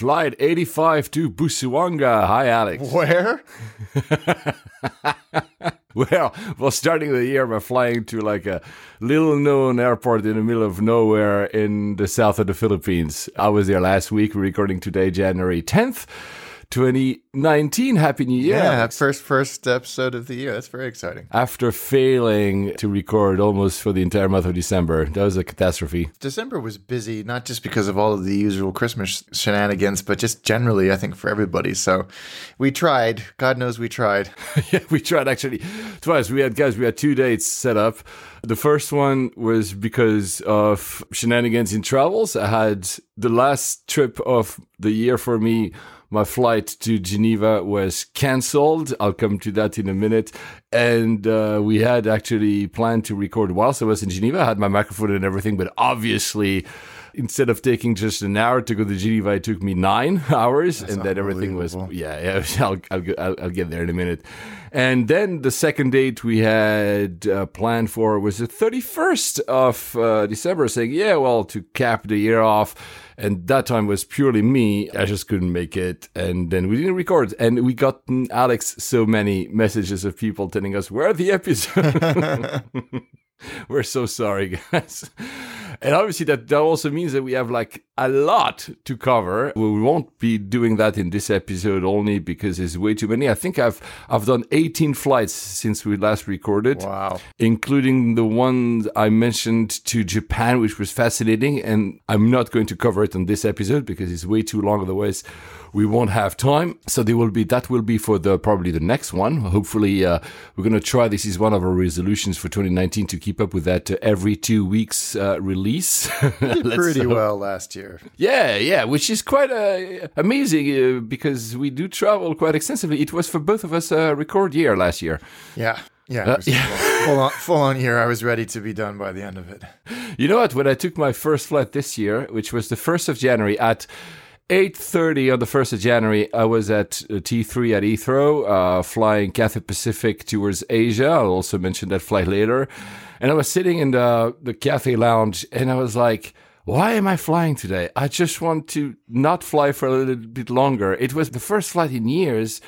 Flight 85 to Busuanga. Hi, Alex. Where? Well, well, starting the year by flying to like a little known airport in the middle of nowhere in the south of the Philippines. I was there last week, recording today, January 10th. 2019. Happy New Year. Yeah, first first episode of the year. That's very exciting. After failing to record almost for the entire month of December, that was a catastrophe. December was busy, not just because of all of the usual Christmas shenanigans, but just generally, I think, for everybody. So we tried. God knows we tried. yeah, we tried actually twice. We had guys, we had two dates set up. The first one was because of shenanigans in travels. I had the last trip of the year for me. My flight to Geneva was cancelled. I'll come to that in a minute. And uh, we had actually planned to record whilst I was in Geneva. I had my microphone and everything, but obviously, instead of taking just an hour to go to Geneva, it took me nine hours, and then everything was yeah, yeah. I'll, I'll, I'll, I'll get there in a minute. And then the second date we had uh, planned for was the 31st of uh, December, saying, yeah, well, to cap the year off. And that time was purely me. I just couldn't make it. And then we didn't record. And we got Alex so many messages of people telling us, where are the episodes? We're so sorry, guys. And obviously, that, that also means that we have like a lot to cover. We won't be doing that in this episode only because there's way too many. I think I've I've done 18 flights since we last recorded, Wow. including the ones I mentioned to Japan, which was fascinating. And I'm not going to cover it on this episode because it's way too long. Otherwise, we won't have time. So there will be that will be for the probably the next one. Hopefully, uh, we're going to try. This is one of our resolutions for 2019 to keep up with that uh, every two weeks uh, release. Did pretty hope- well last year. yeah, yeah, which is quite uh, amazing uh, because we do travel quite extensively. It was for both of us a record year last year. Yeah. Yeah. Uh, a Full on, full on year. I was ready to be done by the end of it. You know what? When I took my first flight this year, which was the first of January at 8.30 on the 1st of January, I was at uh, T3 at Heathrow, uh, flying Cathay Pacific towards Asia. I'll also mention that flight later. And I was sitting in the, the Cathay lounge and I was like, why am I flying today? I just want to not fly for a little bit longer. It was the first flight in years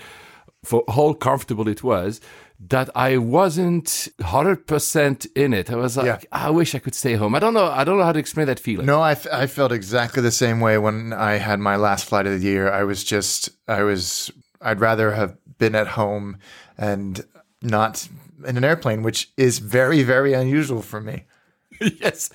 for how comfortable it was that I wasn't 100% in it. I was like, Yeah. I wish I could stay home. I don't know. I don't know how to explain that feeling. No, I, f- I felt exactly the same way when I had my last flight of the year. I was just, I was, I'd rather have been at home and not in an airplane, which is very, very unusual for me. yes,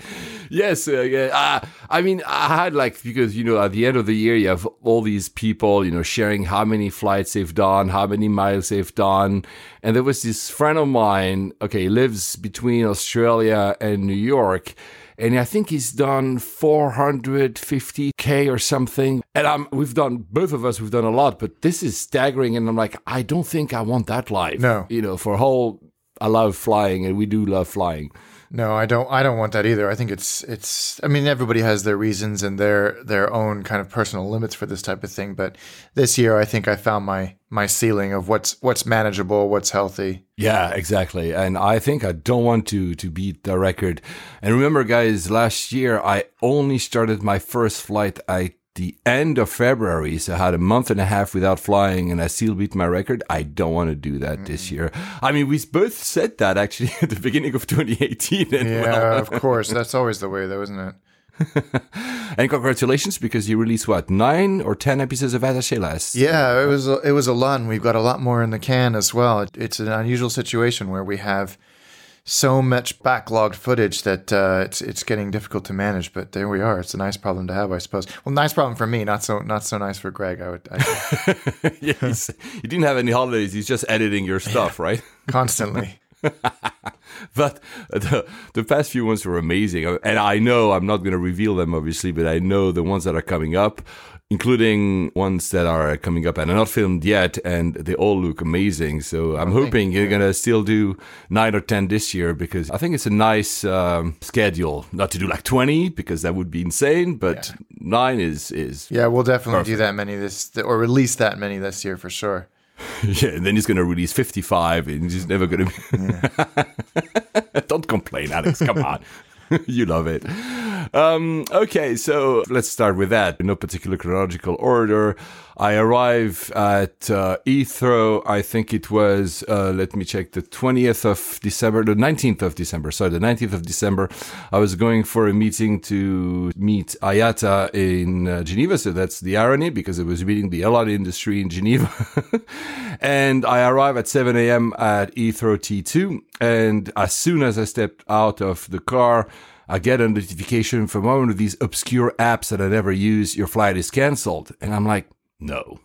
yes. Uh, yeah. Uh, I mean, I had like because you know at the end of the year you have all these people you know sharing how many flights they've done, how many miles they've done, and there was this friend of mine. Okay, he lives between Australia and New York. And I think he's done 450k or something. And I'm, we've done both of us. We've done a lot, but this is staggering. And I'm like, I don't think I want that life. No. you know, for a whole. I love flying, and we do love flying. No, I don't. I don't want that either. I think it's it's. I mean, everybody has their reasons and their their own kind of personal limits for this type of thing. But this year, I think I found my my ceiling of what's what's manageable, what's healthy. Yeah, exactly. And I think I don't want to to beat the record. And remember, guys, last year I only started my first flight at the end of February, so I had a month and a half without flying, and I still beat my record. I don't want to do that this year. I mean, we both said that actually at the beginning of 2018. And Yeah, well, of course. That's always the way, though, isn't it? and congratulations because you released what nine or ten episodes of Attaché last. Yeah, it was a, it was a lot, and we've got a lot more in the can as well. It- It's an unusual situation where we have so much backlogged footage that uh, it's it's getting difficult to manage. But there we are. It's a nice problem to have, I suppose. Well, nice problem for me, not so not so nice for Greg. I would I, yeah, he didn't have any holidays. He's just editing your stuff, right? constantly. but the, the past few ones were amazing. And I know I'm not going to reveal them, obviously, but I know the ones that are coming up, including ones that are coming up and are not filmed yet, and they all look amazing. So I'm hoping you're going to still do nine or 10 this year because I think it's a nice um, schedule. Not to do like 20 because that would be insane, but nine is. is Yeah, we'll definitely do that many this, or release that many this year for sure. Yeah, and then he's going to release 55 and he's never going to be. Don't complain, Alex. Come on. you love it. Um, okay, so let's start with that. In no particular chronological order, I arrive at uh, Heathrow. I think it was, uh, let me check, the 20th of December, the 19th of December. Sorry, the 19th of December. I was going for a meeting to meet IATA in uh, Geneva. So that's the irony because I was meeting the airline industry in Geneva. and I arrive at 7 a.m. at Heathrow T2. And as soon as I stepped out of the car, I get a notification from one of these obscure apps that I never use. Your flight is canceled. And I'm like, no.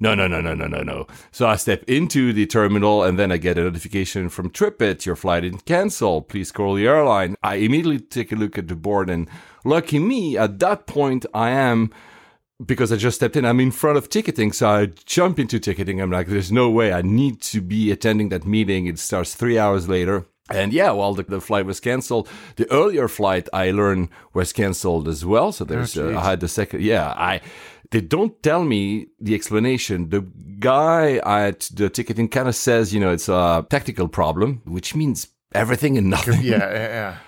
No, no, no, no, no, no, no. So I step into the terminal and then I get a notification from TripIt. Your flight is canceled. Please call the airline. I immediately take a look at the board and lucky me, at that point, I am because I just stepped in, I'm in front of ticketing. So I jump into ticketing. I'm like, there's no way I need to be attending that meeting. It starts three hours later. And yeah, well, the, the flight was canceled. The earlier flight I learned was canceled as well. So there's, uh, I had the second, yeah, I, they don't tell me the explanation. The guy at the ticketing kind of says, you know, it's a technical problem, which means everything and nothing. Yeah, yeah, yeah.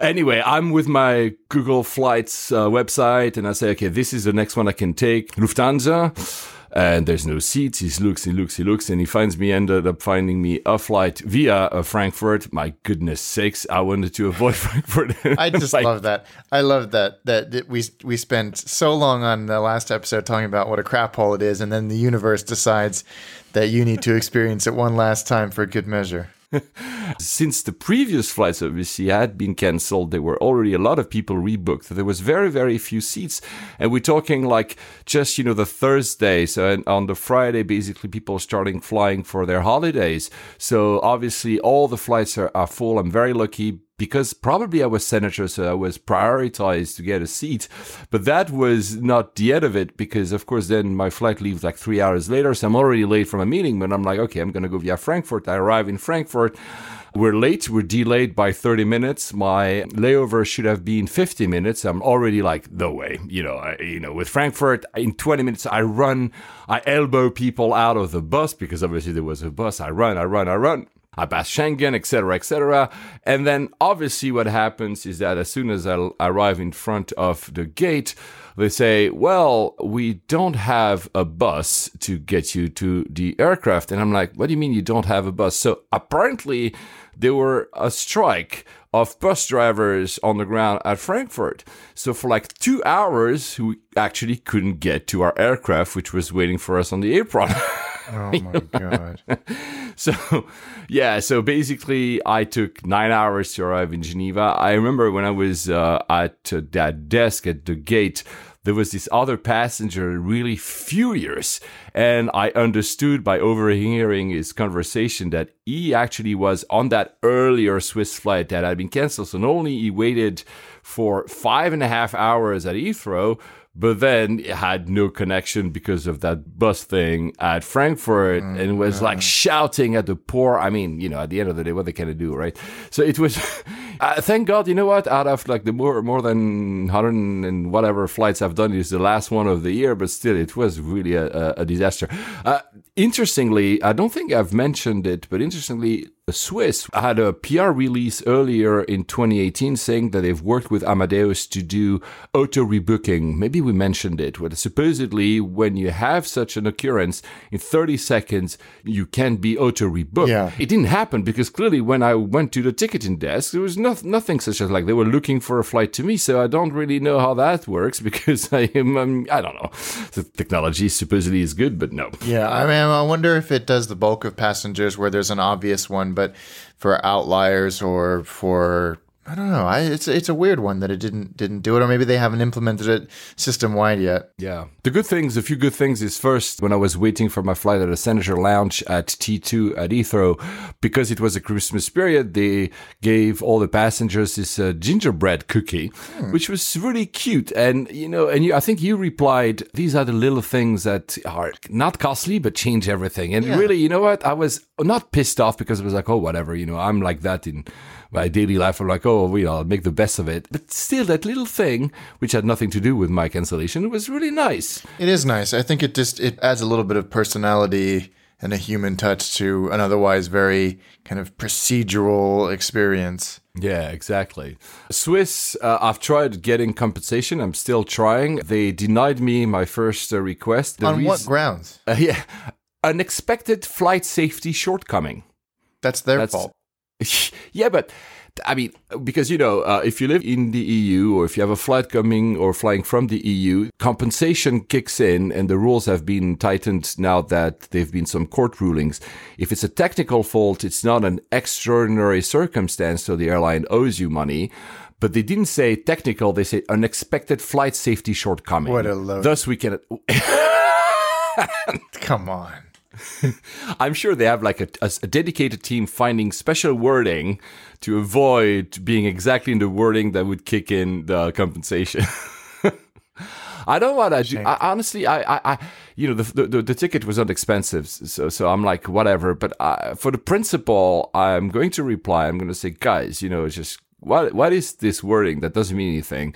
Anyway, I'm with my Google Flights uh, website and I say, okay, this is the next one I can take. Lufthansa. And there's no seats. He looks, he looks, he looks, and he finds me, ended up finding me a flight via uh, Frankfurt. My goodness sakes, I wanted to avoid Frankfurt. I just Like, love that. I love that, that that we we spent so long on the last episode talking about what a crap hole it is, and then the universe decides that you need to experience it one last time for a good measure. Since the previous flights obviously had been cancelled, there were already a lot of people rebooked. There was very, very few seats. And we're talking like just, you know, the Thursday. So on the Friday, basically people are starting flying for their holidays. So obviously all the flights are, are full. I'm very lucky because probably I was senator, so I was prioritized to get a seat. But that was not the end of it because, of course, then my flight leaves like three hours later. So I'm already late from a meeting, but I'm like, okay, I'm going to go via Frankfurt. I arrive in Frankfurt. We're late. We're delayed by 30 minutes. My layover should have been 50 minutes. I'm already like, no way. You know, I, you know, with Frankfurt in 20 minutes, I run, I elbow people out of the bus because obviously there was a bus. I run, I run, I run. I Schengen, etc., etc. And then obviously what happens is that as soon as I arrive in front of the gate, they say, well, we don't have a bus to get you to the aircraft. And I'm like, what do you mean you don't have a bus? So apparently there were a strike of bus drivers on the ground at Frankfurt. So for like two hours, we actually couldn't get to our aircraft, which was waiting for us on the apron. Oh my god! So, yeah, so basically, I took nine hours to arrive in Geneva. I remember when I was uh, at uh, that desk at the gate, there was this other passenger really furious. And I understood by overhearing his conversation that he actually was on that earlier Swiss flight that had been canceled. So not only he waited for five and a half hours at Heathrow, but then it had no connection because of that bus thing at Frankfurt and was like mm. shouting at the poor. I mean, you know, at the end of the day, what they can do, right? So it was, uh, thank God, you know what? Out of like the more, more than 100 and whatever flights I've done, is the last one of the year, but still, it was really a, a, disaster. Uh, interestingly, I don't think I've mentioned it, but interestingly, Swiss had a PR release earlier in 2018 saying that they've worked with Amadeus to do auto rebooking. Maybe we mentioned it. Where supposedly, when you have such an occurrence in 30 seconds, you can be auto rebooked. Yeah. It didn't happen because clearly, when I went to the ticketing desk, there was no, nothing such as like they were looking for a flight to me. So I don't really know how that works because I am, um, I don't know. The technology supposedly is good, but no. Yeah, I mean, I wonder if it does the bulk of passengers where there's an obvious one, but for outliers or for I don't know. I it's it's a weird one that it didn't didn't do it, or maybe they haven't implemented it system wide yet. Yeah. The good things, a few good things is first, when I was waiting for my flight at the Senator Lounge at T2 at Heathrow, because it was a Christmas period, they gave all the passengers this uh, gingerbread cookie, which was really cute. And, you know, and you, I think you replied, these are the little things that are not costly, but change everything. And really, you know what? I was not pissed off because it was like, oh, whatever, you know, I'm like that in my daily life. I'm like, oh, you know, I'll make the best of it. But still, that little thing, which had nothing to do with my cancellation, was really nice. It is nice. I think it just it adds a little bit of personality and a human touch to an otherwise very kind of procedural experience. Yeah, exactly. Swiss, uh, I've tried getting compensation. I'm still trying. They denied me my first uh, request. The On what reas- grounds? Uh, yeah, unexpected flight safety shortcoming. That's their That's- fault. yeah, but I mean, because you know, uh, if you live in the EU or if you have a flight coming or flying from the EU, compensation kicks in, and the rules have been tightened now that there have been some court rulings. If it's a technical fault, it's not an extraordinary circumstance, so the airline owes you money. But they didn't say technical; they say unexpected flight safety shortcoming. What a load. Thus, we can. Come on. I'm sure they have like a, a, dedicated team finding special wording to avoid being exactly in the wording that would kick in the compensation. I don't want to. do- I, honestly, I, I, I, you know, the, the the ticket was not expensive, so so I'm like whatever. But I, for the principal, I'm going to reply. I'm going to say, guys, you know, it's just what what is this wording that doesn't mean anything?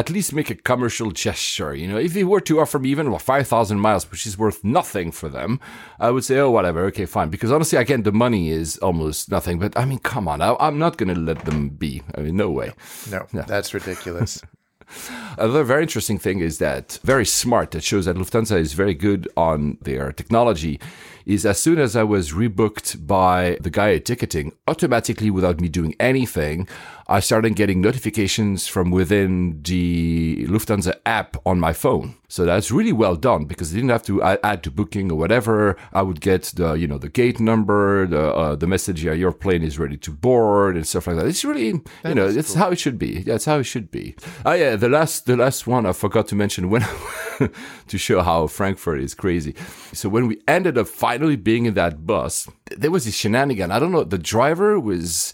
At least make a commercial gesture. You know, if they were to offer me even five thousand miles, which is worth nothing for them, I would say, oh, whatever, okay, fine. Because honestly, again, the money is almost nothing. But I mean, come on, I, I'm not going to let them be. I mean, no way. No, that's ridiculous. Another very interesting thing is that very smart that shows that Lufthansa is very good on their technology is as soon as I was rebooked by the guy at ticketing, automatically without me doing anything, I started getting notifications from within the Lufthansa app on my phone. So that's really well done because I didn't have to add- to booking or whatever. I would get the you know the gate number, the uh, the message yeah your plane is ready to board and stuff like that. It's really you know it's how it should be. That's how it should be. Oh yeah, the last the last one I forgot to mention when to show how Frankfurt is crazy. So when we ended up finally being in that bus, there was this shenanigan. I don't know. The driver was,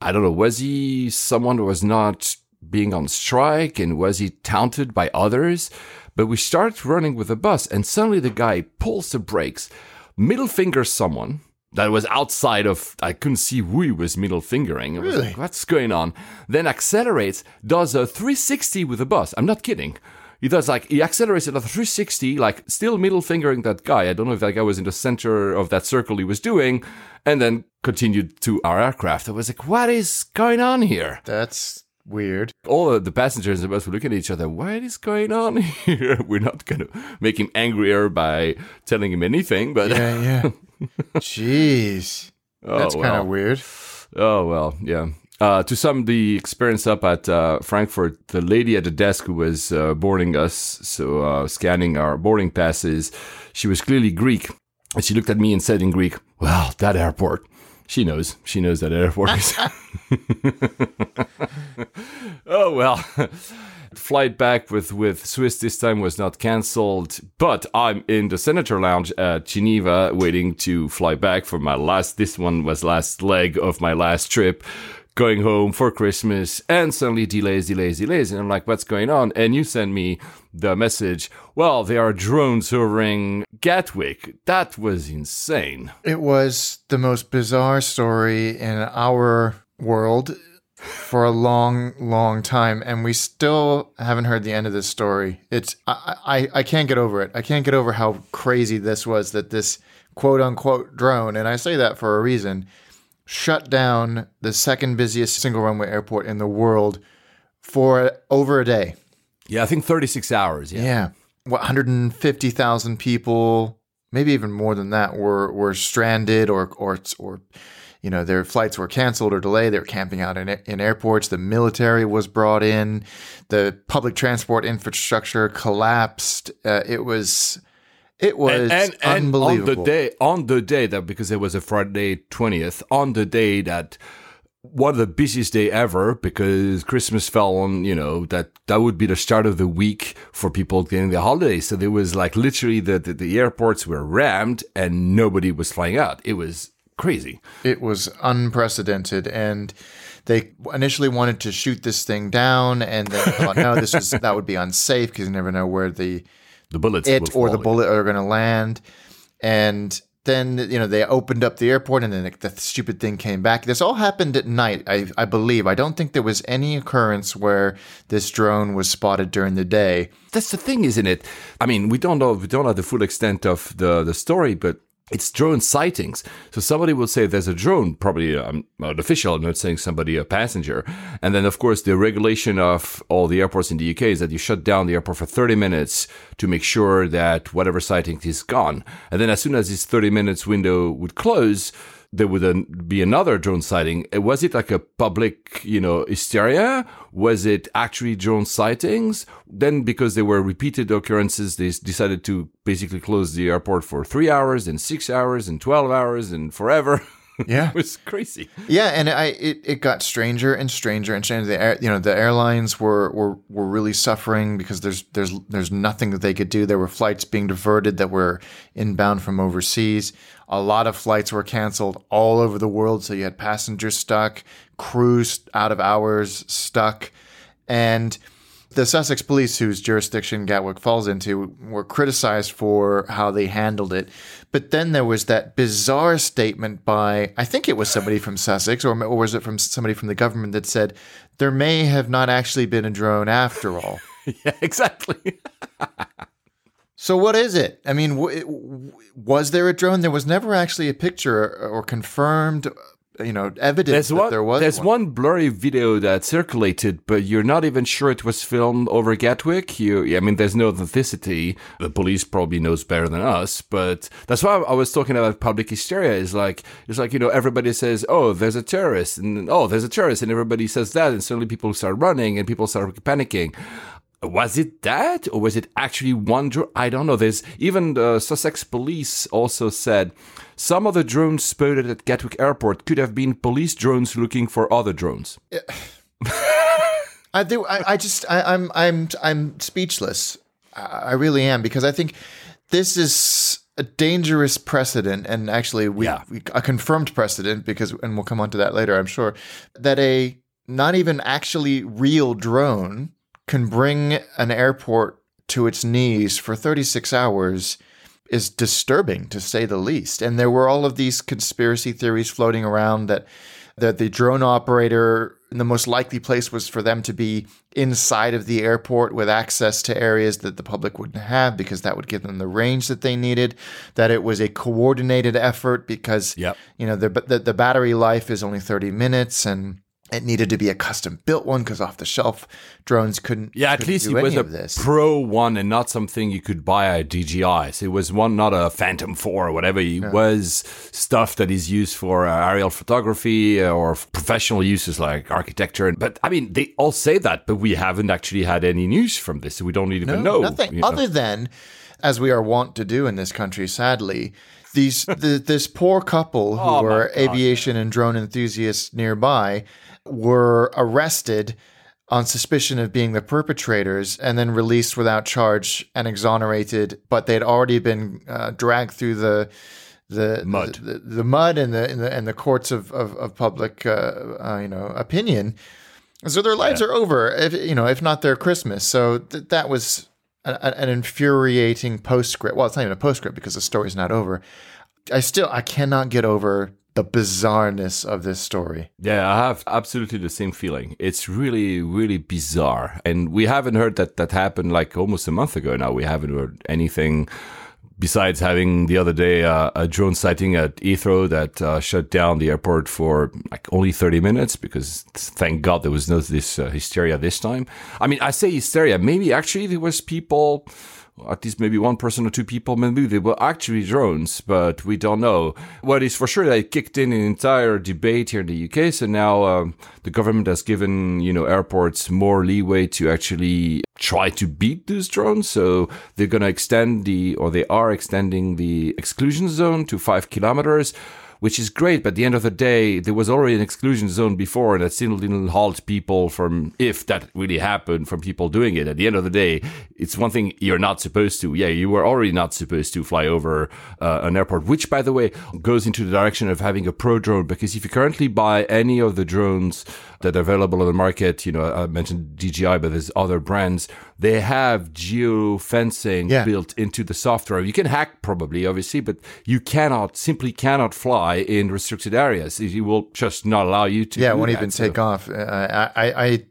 I don't know, was he someone who was not being on strike and was he taunted by others? But we start running with the bus and suddenly the guy pulls the brakes, middle fingers someone that was outside of, I couldn't see who he was middle fingering. I was Really? like, what's going on? Then accelerates, does a 360 with the bus. I'm not kidding. He does like he accelerates at a 360, like still middle fingering that guy. I don't know if that guy was in the center of that circle he was doing, and then continued to our aircraft. I was like, what is going on here? That's weird. All the passengers in the bus were looking at each other. What is going on here? We're not going to make him angrier by telling him anything, but Yeah, yeah. Jeez. Oh, That's kind of weird. Oh well, yeah. Uh, to sum the experience up at uh, Frankfurt, the lady at the desk who was uh, boarding us, so uh, scanning our boarding passes, she was clearly Greek, and she looked at me and said in Greek, "Well, that airport." She knows. She knows that airport is. oh well. Flight back with, with Swiss this time was not cancelled, but I'm in the Senator Lounge at Geneva waiting to fly back for my last. This one was last leg of my last trip, going home for Christmas, and suddenly delays, delays, delays, and I'm like, what's going on? And you send me the message. Well, there are drones hovering Gatwick. That was insane. It was the most bizarre story in our world for a long, long time, and we still haven't heard the end of this story. It's I, I, I can't get over it. I can't get over how crazy this was that this quote unquote drone, and I say that for a reason, shut down the second busiest single runway airport in the world for over a day. Yeah, I think 36 hours. Yeah. Yeah. What 150,000 people, maybe even more than that were were stranded or or or you know, their flights were canceled or delayed. They were camping out in in airports. The military was brought in. The public transport infrastructure collapsed. Uh, it was it was and, and, and on the day on the day that because it was a Friday twentieth, on the day that one of the busiest day ever because Christmas fell on, you know, that that would be the start of the week for people getting the holidays. So there was like literally the, the, the airports were rammed and nobody was flying out. It was crazy. It was unprecedented and they initially wanted to shoot this thing down and then thought no this was that would be unsafe because you never know where the the bullets it or the bullet are going to land. And then you know they opened up the airport and then the, the, stupid thing came back. This all happened at night I, I believe. I don't think there was any occurrence where this drone was spotted during the day. That's the thing isn't it? I mean we don't know we don't have the full extent of the the story but it's drone sightings. So somebody will say there's a drone, probably um, an official, I'm not saying somebody, a passenger. And then, of course, the regulation of all the airports in the UK is that you shut down the airport for 30 minutes to make sure that whatever sighting is gone. And then as soon as this 30 minutes window would close, there would be another drone sighting. Uh, was it like a public, you know, hysteria? Was it actually drone sightings? Then, because there were repeated occurrences, they decided to basically close the airport for three hours, and six hours, and 12 hours, and forever. Yeah, it was crazy. Yeah, and I it, it got stranger and stranger and stranger. The air, you know the airlines were, were were really suffering because there's there's there's nothing that they could do. There were flights being diverted that were inbound from overseas. A lot of flights were canceled all over the world, so you had passengers stuck, crews out of hours stuck, and the Sussex police, whose jurisdiction Gatwick falls into, were criticized for how they handled it. But then there was that bizarre statement by, I think it was somebody from Sussex, or, or was it from somebody from the government that said, there may have not actually been a drone after all. yeah, exactly. so what is it? I mean, w- was there a drone? There was never actually a picture or confirmed you know evidence there's that one, there was there's one. one. blurry video that circulated but you're not even sure it was filmed over gatwick you i mean there's no authenticity the police probably knows better than us but that's why i was talking about public hysteria is like it's like you know everybody says oh there's a terrorist and oh there's a terrorist and everybody says that and suddenly people start running and people start panicking was it that or was it actually one drone? I don't know. There's even the Sussex police also said some of the drones spotted at Gatwick Airport could have been police drones looking for other drones. I do. I, I just. I, I'm. I'm. I'm speechless. I really am because I think this is a dangerous precedent, and actually, we, yeah. we a confirmed precedent because, and we'll come on to that later. I'm sure that a not even actually real drone can bring an airport to its knees for 36 hours is disturbing to say the least. And there were all of these conspiracy theories floating around that that the drone operator the most likely place was for them to be inside of the airport with access to areas that the public wouldn't have because that would give them the range that they needed that it was a coordinated effort because yep. you know the, the the battery life is only 30 minutes and it needed to be a custom built one because off the shelf drones couldn't. Yeah, couldn't at least it was a pro one and not something you could buy at DJI. So it was one, not a Phantom Four or whatever. It was stuff that is used for uh, aerial photography uh, or professional uses like architecture. But I mean, they all say that, but we haven't actually had any news from this, so we don't even no, know. Nothing you know. other than, as we are wont to do in this country, sadly these the, this poor couple who oh were aviation and drone enthusiasts nearby were arrested on suspicion of being the perpetrators and then released without charge and exonerated, but they'd already been uh, dragged through the the mud, the, the, the mud and the, the and the courts of of, of public uh, uh, you know opinion. So their lives yeah. are over, if you know, if not their Christmas. So th- that was a, an infuriating postscript. Well, it's not even a postscript because the story's not over. I still I cannot get over the bizarreness of this story. Yeah, I have absolutely the same feeling. It's really, really bizarre. And we haven't heard that that happened like almost a month ago now. We haven't heard anything besides having the other day uh, a drone sighting at Heathrow that uh, shut down the airport for like only 30 minutes because thank God there was no this uh, hysteria this time. I mean, I say hysteria, maybe actually there was people at least maybe one person or two people, maybe they were actually drones, but we don't know. What is for sure, they kicked in an entire debate here in the UK. So now um, the government has given you know airports more leeway to actually try to beat these drones. So they're going to extend the, or they are extending the exclusion zone to five kilometers which is great. But at the end of the day, there was already an exclusion zone before and that still didn't halt people from, if that really happened, from people doing it. At the end of the day, it's one thing you're not supposed to. Yeah, you were already not supposed to fly over uh, an airport, which, by the way, goes into the direction of having a pro drone because if you currently buy any of the drones that are available on the market, you know, I mentioned DJI, but there's other brands, they have geo fencing Yeah. built into the software. You can hack probably, obviously, but you cannot, simply cannot fly in restricted areas. It will just not allow you to. yeah, it won't that. even So- take off. Uh, I, I,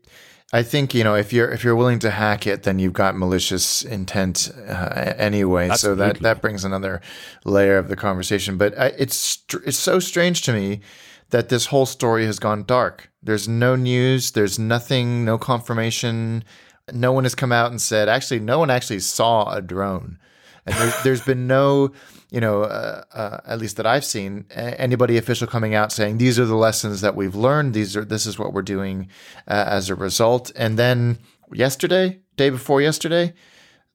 I, think you know if you're if you're willing to hack it, then you've got malicious intent uh, anyway. So that that brings another layer of the conversation. But I, it's it's so strange to me that this whole story has gone dark. There's no news. There's nothing. No confirmation. No one has come out and said. Actually, no one actually saw a drone. And there's, there's been no, you know, uh, uh, at least that I've seen, anybody official coming out saying these are the lessons that we've learned. These are this is what we're doing uh, as a result. And then yesterday, day before yesterday,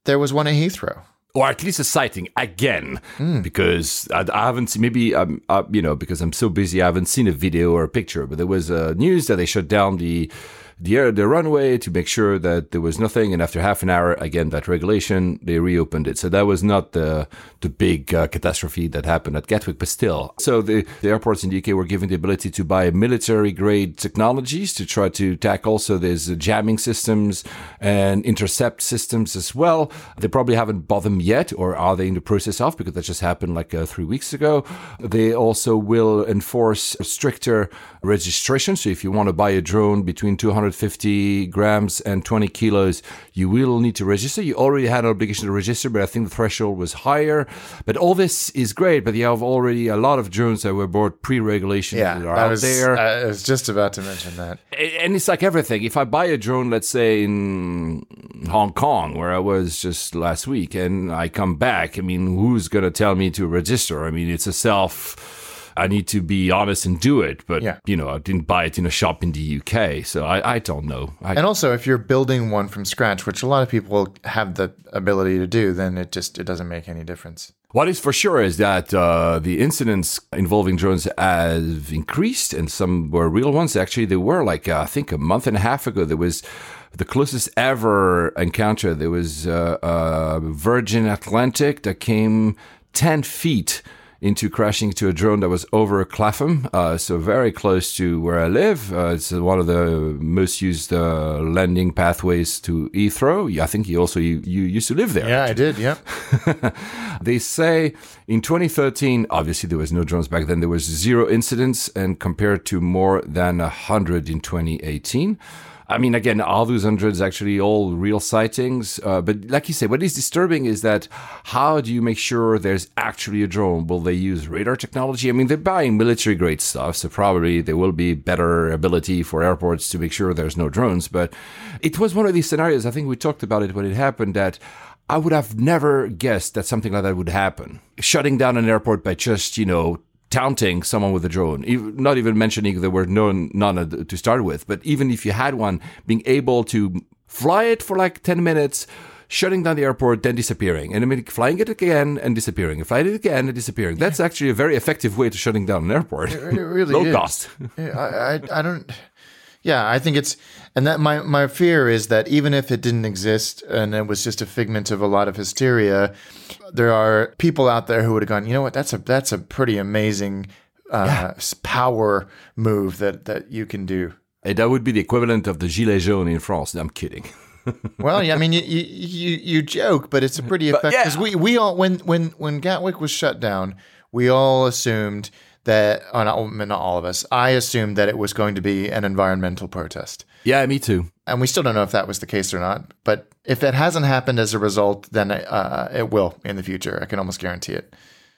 there was one at Heathrow. Or at least a sighting again, Hmm. because I, I haven't seen. Maybe um, uh, you know, because I'm so busy, I haven't seen a video or a picture. But there was uh, news that they shut down the the air the runway to make sure that there was nothing. And after half an hour, again that regulation, they reopened it. So that was not the the big uh, catastrophe that happened at Gatwick, but still. So the, the airports in the UK were given the ability to buy military grade technologies to try to tackle. So there's uh, jamming systems and intercept systems as well. They probably haven't bought them yet, or are they in the process of? Because that just happened like uh, three weeks ago. They also will enforce stricter registration. So if you want to buy a drone between 250 grams and 20 kilos, you will need to register. You already had an obligation to register, but I think the threshold was higher. But all this is great, but you have already a lot of drones that were bought pre-regulation Yeah, that are I out was, there. I was just about to mention that. and it's like everything. If I buy a drone, let's say in Hong Kong, where I was just last week, and I come back, I mean, who's going to tell me to register? I mean, it's a self. I need to be honest and do it, but Yeah. you know, I didn't buy it in a shop in the UK, so I, I don't know. I, And also, if you're building one from scratch, which a lot of people have the ability to do, then it just it doesn't make any difference. What is for sure is that uh, the incidents involving drones have increased, and some were real ones. Actually, they were like uh, I think a month and a half ago. There was the closest ever encounter. There was uh, uh, Virgin Atlantic that came ten feet into crashing into a drone that was over Clapham, uh, so very close to where I live. Uh, it's one of the most used uh, landing pathways to Heathrow. I think you also you, you used to live there. Yeah, I did. Yep. They say in 2013, obviously there was no drones back then, there was zero incidents, and compared to more than 100 in 2018. I mean, again, all those hundreds actually all real sightings. Uh, but like you say, what is disturbing is that how do you make sure there's actually a drone? Will they use radar technology? I mean, they're buying military grade stuff, so probably there will be better ability for airports to make sure there's no drones. But it was one of these scenarios. I think we talked about it when it happened that I would have never guessed that something like that would happen. Shutting down an airport by just, you know, taunting someone with a drone, not even mentioning there were no, none to start with, but even if you had one, being able to fly it for like 10 minutes, shutting down the airport, then disappearing, and I mean, flying it again and disappearing, flying it again and disappearing. That's actually a very effective way to shutting down an airport. It really Low is. cost. Yeah, I, I, I don't. Yeah, I think it's, and that my my fear is that even if it didn't exist and it was just a figment of a lot of hysteria, there are people out there who would have gone, you know what, that's a that's a pretty amazing uh, s- power move that that you can do. And that would be the equivalent of the gilet jaune in France. I'm kidding. Well, yeah, I mean, you you, you, you joke, but it's a pretty effective. Because yeah. we we all when when when Gatwick was shut down, we all assumed that, oh, not, not all of us. I assumed that it was going to be an environmental protest. Yeah, me too. and we still don't know if that was the case or not. But if that hasn't happened as a result, then uh, it will in the future. I can almost guarantee it.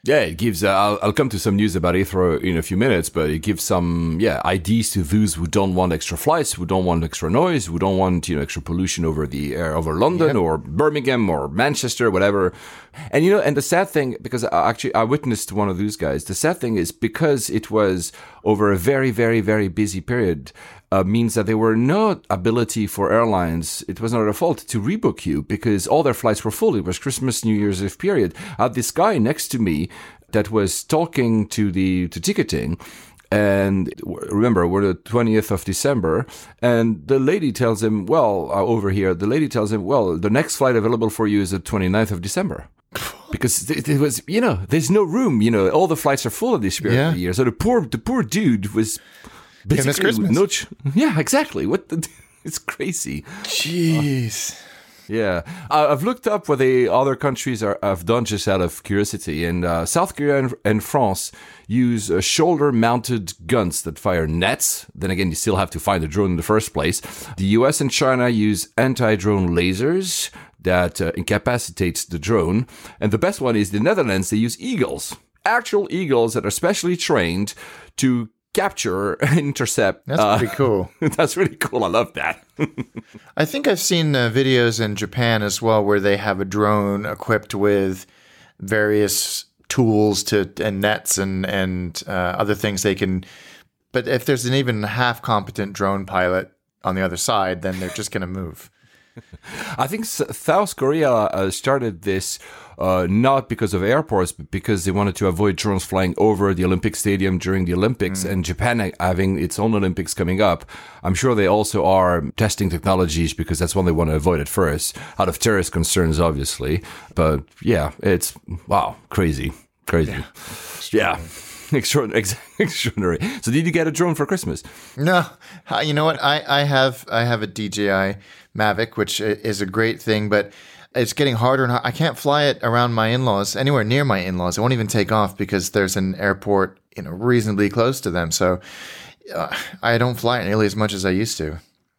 Yeah, it gives. Uh, I'll, I'll come to some news about Heathrow in a few minutes, but it gives some yeah ideas to those who don't want extra flights, who don't want extra noise, who don't want you know extra pollution over the air over London or Birmingham or Manchester, whatever. And you know, and the sad thing because I actually I witnessed one of those guys. The sad thing is because it was over a very very very busy period. Uh, means that there were no ability for airlines. It was not their fault to rebook you because all their flights were full. It was Christmas, New Year's Eve period. I had this guy next to me that was talking to the to ticketing. And remember, we're the 20th of December, and the lady tells him, Well, uh, over here, the lady tells him, Well, the next flight available for you is the 29th of December. Because it was, you know, there's no room. You know, all the flights are full of this period Yeah. of the year. So the poor, the poor dude was basically Christmas. no. Ch- yeah, exactly. What? The, it's crazy. Jeez. Yeah, uh, I've looked up what the other countries are, have done just out of curiosity, and uh, South Korea and, and France use uh, shoulder-mounted guns that fire nets. Then again, you still have to find the drone in the first place. The U.S. and China use anti-drone lasers that uh, incapacitates the drone, and the best one is the Netherlands. They use eagles, actual eagles that are specially trained to capture and intercept. That's uh, pretty cool. that's really cool. I love that. I think I've seen uh, videos in Japan as well where they have a drone equipped with various tools to and nets and and uh, other things they can. But if there's an even half competent drone pilot on the other side, then they're just going to move. I think South Korea uh, started this uh, not because of airports, but because they wanted to avoid drones flying over the Olympic Stadium during the Olympics. And Japan having its own Olympics coming up, I'm sure they also are testing technologies because that's what they want to avoid at first, out of terrorist concerns, obviously. But yeah, it's wow, crazy, crazy. Yeah. Extraordinary, extraordinary. So, did you get a drone for Christmas? No, Uh, you know what? I, I have I have a DJI Mavic, which is a great thing, but it's getting harder and I can't fly it around my in-laws, anywhere near my in-laws. It won't even take off because there's an airport, you know, reasonably close to them. So uh, I don't fly it nearly as much as I used to.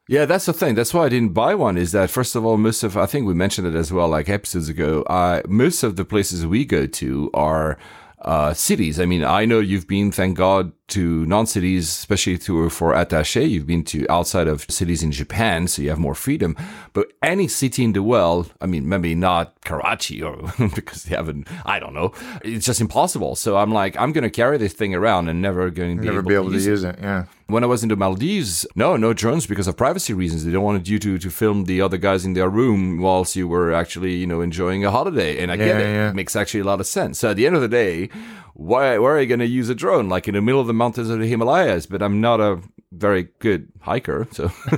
Yeah, that's the thing. That's why I didn't buy one. Is that first of all, most of I think we mentioned it as well, like episodes ago. Uh, most of the places we go to are uh, cities. I mean, I know you've been, thank God, to non-cities, especially to for attaché. You've been to outside of cities in Japan, so you have more freedom. But any city in the world, I mean, maybe not Karachi or because they haven't. I don't know. It's just impossible. So I'm like, I'm going to carry this thing around and never going to be Never able be able to to use it. use it. Yeah. When I was in the Maldives, no, no drones because of privacy reasons. They don't want you to, to film the other guys in their room whilst you were actually, you know, enjoying a holiday. And I get it. yeah. It makes actually a lot of sense. So at the end of the day, why, where are you going to use a drone? Like in the middle of the mountains of the Himalayas? But I'm not a very good hiker. So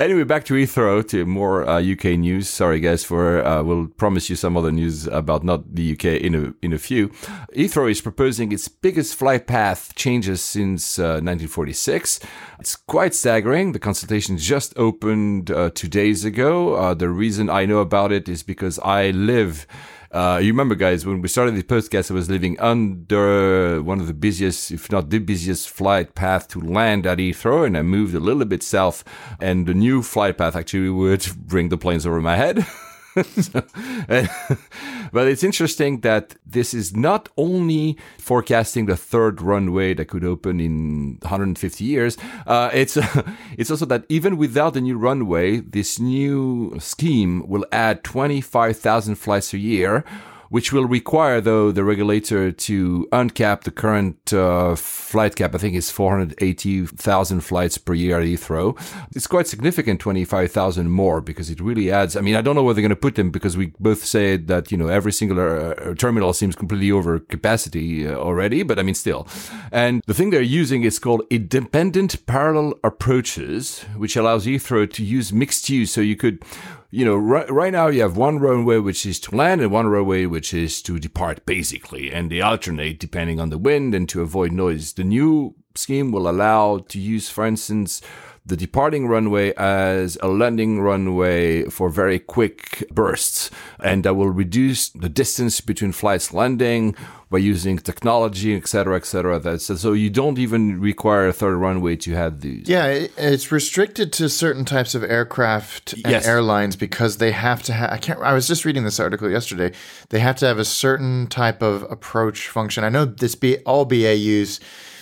anyway, back to Heathrow to more uh, UK news. Sorry, guys, for uh, we'll promise you some other news about not the UK in a in a few. Heathrow is proposing its biggest flight path changes since uh, 1946. It's quite staggering. The consultation just opened uh, two days ago. Uh, the reason I know about it is because I live. Uh, you remember, guys, when we started the podcast, I was living under one of the busiest, if not the busiest, flight path to land at Heathrow, and I moved a little bit south, and the new flight path actually would bring the planes over my head. But it's interesting that this is not only forecasting the third runway that could open in 150 years. Uh, it's it's also that even without the new runway, this new scheme will add 25,000 flights a year. Which will require, though, the regulator to uncap the current uh, flight cap. I think it's 480,000 flights per year at Heathrow. It's quite significant, 25,000 more, because it really adds. I mean, I don't know where they're going to put them because we both said that, you know, every single uh, terminal seems completely over capacity uh, already, but I mean, still. And the thing they're using is called independent parallel approaches, which allows Heathrow to use mixed use. So you could you know, right, right now you have one runway which is to land and one runway which is to depart, basically, and they alternate depending on the wind and to avoid noise. The new scheme will allow to use, for instance, the departing runway as a landing runway for very quick bursts, and that will reduce the distance between flights landing by using technology, etc., etc. That's so you don't even require a third runway to have these. Yeah, it's restricted to certain types of aircraft and Yes. airlines because they have to have. I can't. I was just reading this article yesterday. They have to have a certain type of approach function. I know this be all BAUs.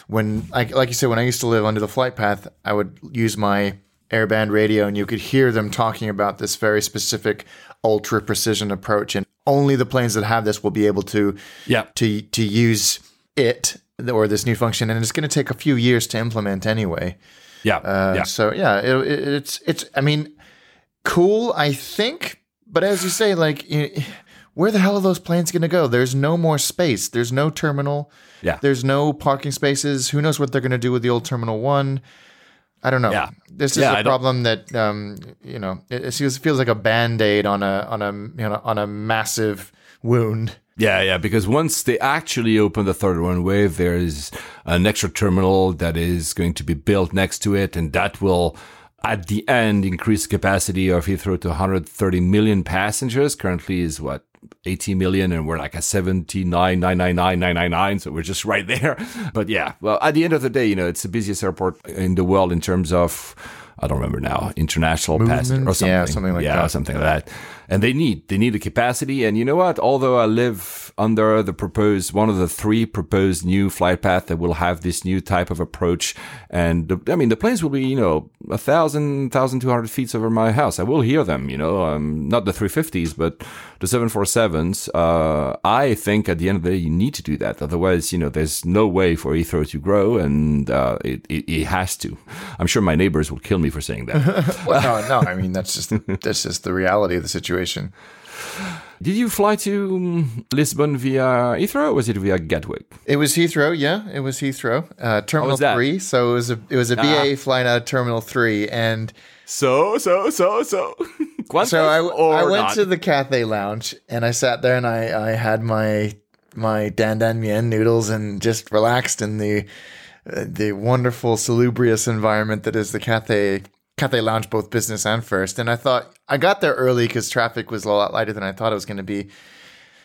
When, like, like you said, when I used to live under the flight path, I would use my airband radio, and you could hear them talking about this very specific ultra precision approach, and only the planes that have this will be able to Yeah. to to use it or this new function, and it's going to take a few years to implement anyway. Yeah, Uh, yeah. So yeah, it, it, it's it's. I mean, cool. I think, but as you say, like, you, where the hell are those planes going to go? There's no more space. There's no terminal. Yeah. There's no parking spaces. Who knows what they're going to do with the old Terminal One? I don't know. Yeah. This is Yeah, I a don't- problem that um, you know it, it feels, feels like a band aid on a on a you know on a massive wound. Yeah, yeah, because once they actually open the third runway, there's an extra terminal that is going to be built next to it, and that will, at the end, increase capacity of Heathrow to 130 million passengers. Currently is what 80 million, and we're like a 79,999,999, so we're just right there. But yeah, well, at the end of the day, you know, it's the busiest airport in the world in terms of. I don't remember now, international passenger or something. Yeah, something like yeah, that. something like that. And they need they need the capacity. And you know what? Although I live under the proposed one of the three proposed new flight path that will have this new type of approach, and the, I mean the planes will be you know a thousand thousand two hundred feet over my house. I will hear them. You know, um, not the three fifties, but the seven four sevens. Uh, I think at the end of the day you need to do that. Otherwise, you know, there's no way for Heathrow to grow, and uh, it, it it has to. I'm sure my neighbors will kill me for saying that. Well, no, no. I mean that's just that's just the reality of the situation. Did you fly to um, Lisbon via Heathrow or was it via Gatwick? It was Heathrow, yeah. It was Heathrow, uh, Terminal? Three. So it was a it was a BA flying out of Terminal Three, and So, so, so, so. So I, I went not? to the Cathay Lounge and I sat there and I I had my my dan dan mien noodles and just relaxed in the uh, the wonderful salubrious environment that is the Cathay Cathay Lounge, both business and first. And I thought I got there early because traffic was a lot lighter than I thought it was going to be.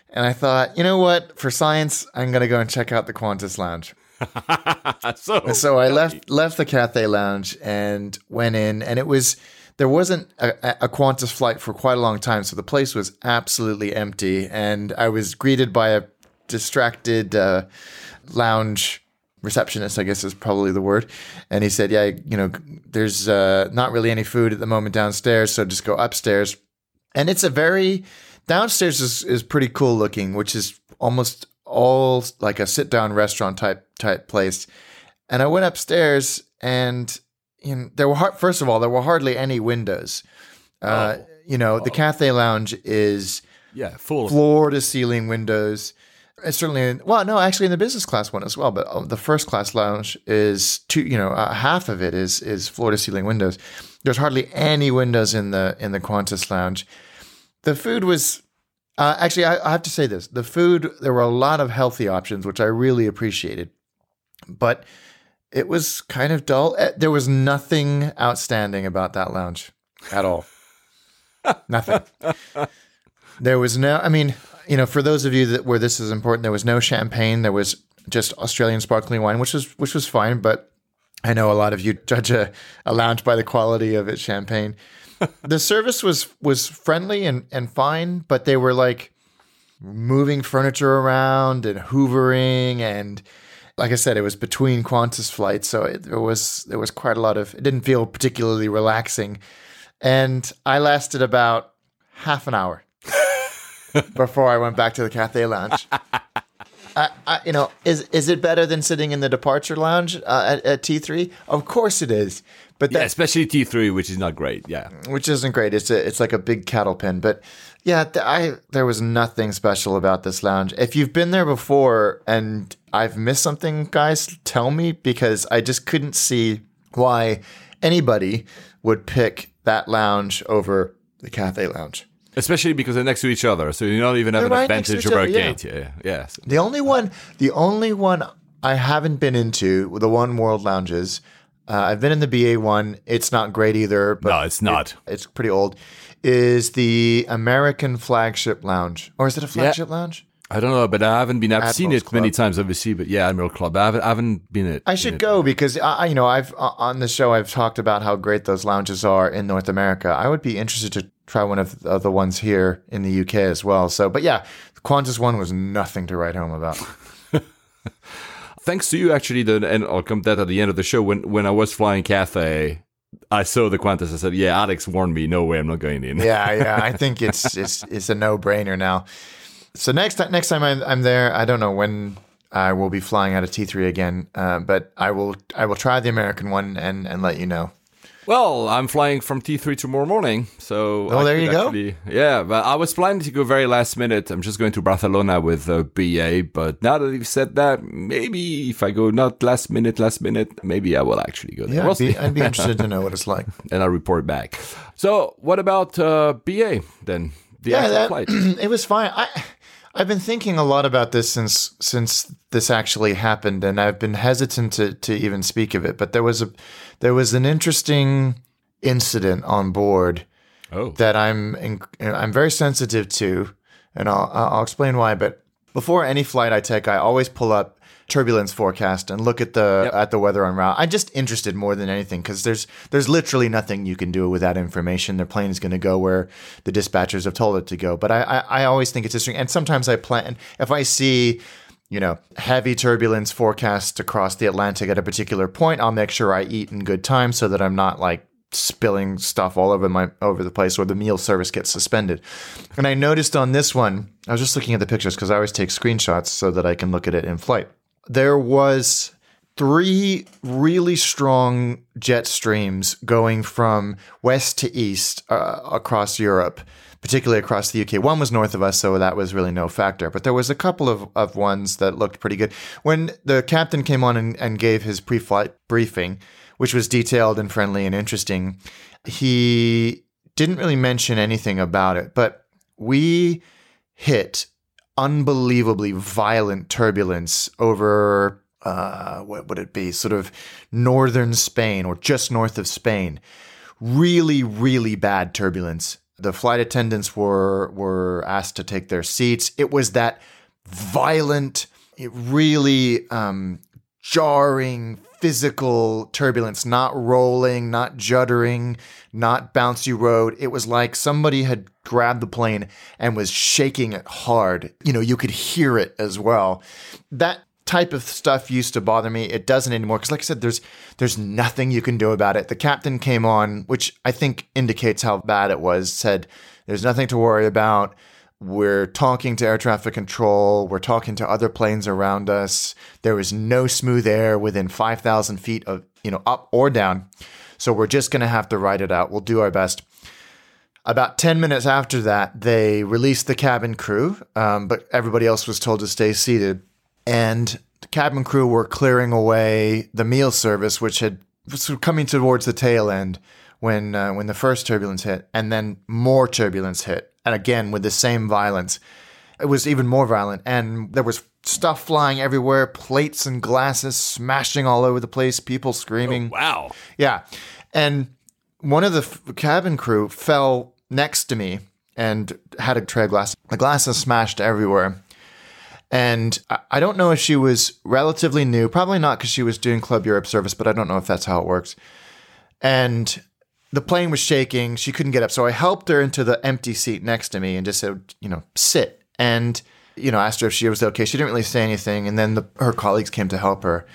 And I thought, you know what? For science, I'm going to go and check out the Qantas Lounge. so, So I left left the Cathay Lounge and went in, and it was there wasn't a, a Qantas flight for quite a long time, so the place was absolutely empty, and I was greeted by a distracted uh, lounge receptionist, I guess is probably the word, and he said, "Yeah, you know, there's uh, not really any food at the moment downstairs, so just go upstairs." And it's a very downstairs is, is pretty cool looking, which is almost all like a sit down restaurant type type place. And I went upstairs, and you know, there were har- first of all there were hardly any windows. Uh, you know, the Cathay Lounge is yeah, full. floor to ceiling windows. It's certainly in, well, no, actually in the business class one as well. But uh, the first class lounge is two. You know, uh, half of it is is floor to ceiling windows. There's hardly any windows in the in the Qantas lounge. The food was uh, actually. I, I have to say this: the food. There were a lot of healthy options, which I really appreciated, but it was kind of dull. Eh, There was nothing outstanding about that lounge at all. nothing. There was no. I mean, you know, for those of you that where this is important, there was no champagne. There was just Australian sparkling wine, which was which was fine. But I know a lot of you judge a, a lounge by the quality of its champagne. the service was was friendly and and fine, but they were like moving furniture around and hoovering and like I said, it was between Qantas flights, so it, there was there was quite a lot of. It didn't feel particularly relaxing, and I lasted about half an hour before I went back to the Cathay Lounge. I, I, you know, is is it better than sitting in the departure lounge uh, at, at T three? Of course it is, but yeah, especially T3, which is not great. Yeah. which isn't great. It's a, it's like a big cattle pen. But yeah, th- I there was nothing special about this lounge. If you've been there before and I've missed something, guys, tell me because I just couldn't see why anybody would pick that lounge over the Cathay Lounge. Especially because they're next to each other, so you don't even have They're an right advantage over a yeah. gate. Yeah, yeah. So- The only one, the only one I haven't been into, the One World lounges. Uh, I've been in the BA one. It's not great either. But No, it's not. it's pretty old. Is the American flagship lounge, or is it a flagship lounge? I don't know, but I haven't been. I've seen Admiral's it many times, obviously. But yeah, Admiral Club. I haven't, I haven't been it. I should go because I, I- you know, I've uh, on the show I've talked about how great those lounges are in North America. I would be interested to try one of the, of the ones here in the UK as well. So, but yeah, the Qantas one was nothing to write home about. Thanks to you, actually. The, and I'll come to that at the end of the show. When when I was flying Cathay, I saw the Qantas. I said, "Yeah, Alex warned me. No way, I'm not going in." yeah, yeah. I think it's it's it's a no brainer now. So next time next time I'm, I'm there, I don't know when I will be flying out of T three again, uh, but I will I will try the American one and and let you know. Well, I'm flying from T3 tomorrow morning, so Oh, I there you go. actually- yeah, but I was planning to go very last minute. I'm just going to Barcelona with uh, BA, but now that you've said that, maybe if I go not last minute, last minute, maybe I will actually go there. Yeah, We'll I'd be. I'd be interested to know what it's like. and I'll report back. So, what about uh, BA then? The actual that- flight. it was fine. I I've been thinking a lot about this since since this actually happened, and I've been hesitant to to even speak of it. But there was a there was an interesting incident on board Oh, that I'm in, I'm very sensitive to, and I'll I'll explain why. But before any flight I take, I always pull up turbulence forecast and look at the Yep. at the weather on route. I'm just interested more than anything because there's there's literally nothing you can do with that information. The plane is going to go where the dispatchers have told it to go. But I I, I always think it's interesting, and sometimes I plan if I see. You know, heavy turbulence forecast across the Atlantic at a particular point. I'll make sure I eat in good time so that I'm not like spilling stuff all over my over the place or the meal service gets suspended. And I noticed on this one, I was just looking at the pictures because I always take screenshots so that I can look at it in flight. There was three really strong jet streams going from west to east uh, across Europe, particularly across the UK. One was north of us, so that was really no factor. But there was a couple of, of ones that looked pretty good. When the captain came on and, and gave his pre flight briefing, which was detailed and friendly and interesting, he didn't really mention anything about it. But we hit unbelievably violent turbulence over uh, what would it be? Sort of northern Spain or just north of Spain. Really, really bad turbulence. The flight attendants were were asked to take their seats. It was that violent, it really um, jarring, physical turbulence, not rolling, not juddering, not bouncy road. It was like somebody had grabbed the plane and was shaking it hard. You know, you could hear it as well. That type of stuff used to bother me. It doesn't anymore because, like I said, there's there's nothing you can do about it. The captain came on, which I think indicates how bad it was. Said there's nothing to worry about. We're talking to air traffic control. We're talking to other planes around us. There was no smooth air within 5,000 feet of, you know, up or down. So we're just going to have to ride it out. We'll do our best. About 10 minutes after that, they released the cabin crew, um, but everybody else was told to stay seated. And the cabin crew were clearing away the meal service, which had was coming towards the tail end when uh, when the first turbulence hit, and then more turbulence hit, and again with the same violence. It was even more violent, and there was stuff flying everywhere, plates and glasses smashing all over the place, people screaming. Oh, wow. Yeah. And one of the f- cabin crew fell next to me and had a tray of glass. The glasses smashed everywhere. And I don't know if she was relatively new, probably not because she was doing Club Europe service, but I don't know if that's how it works. And the plane was shaking. She couldn't get up. So I helped her into the empty seat next to me and just said, you know, sit. And, you know, asked her if she was okay. She didn't really say anything. And then the, her colleagues came to help her.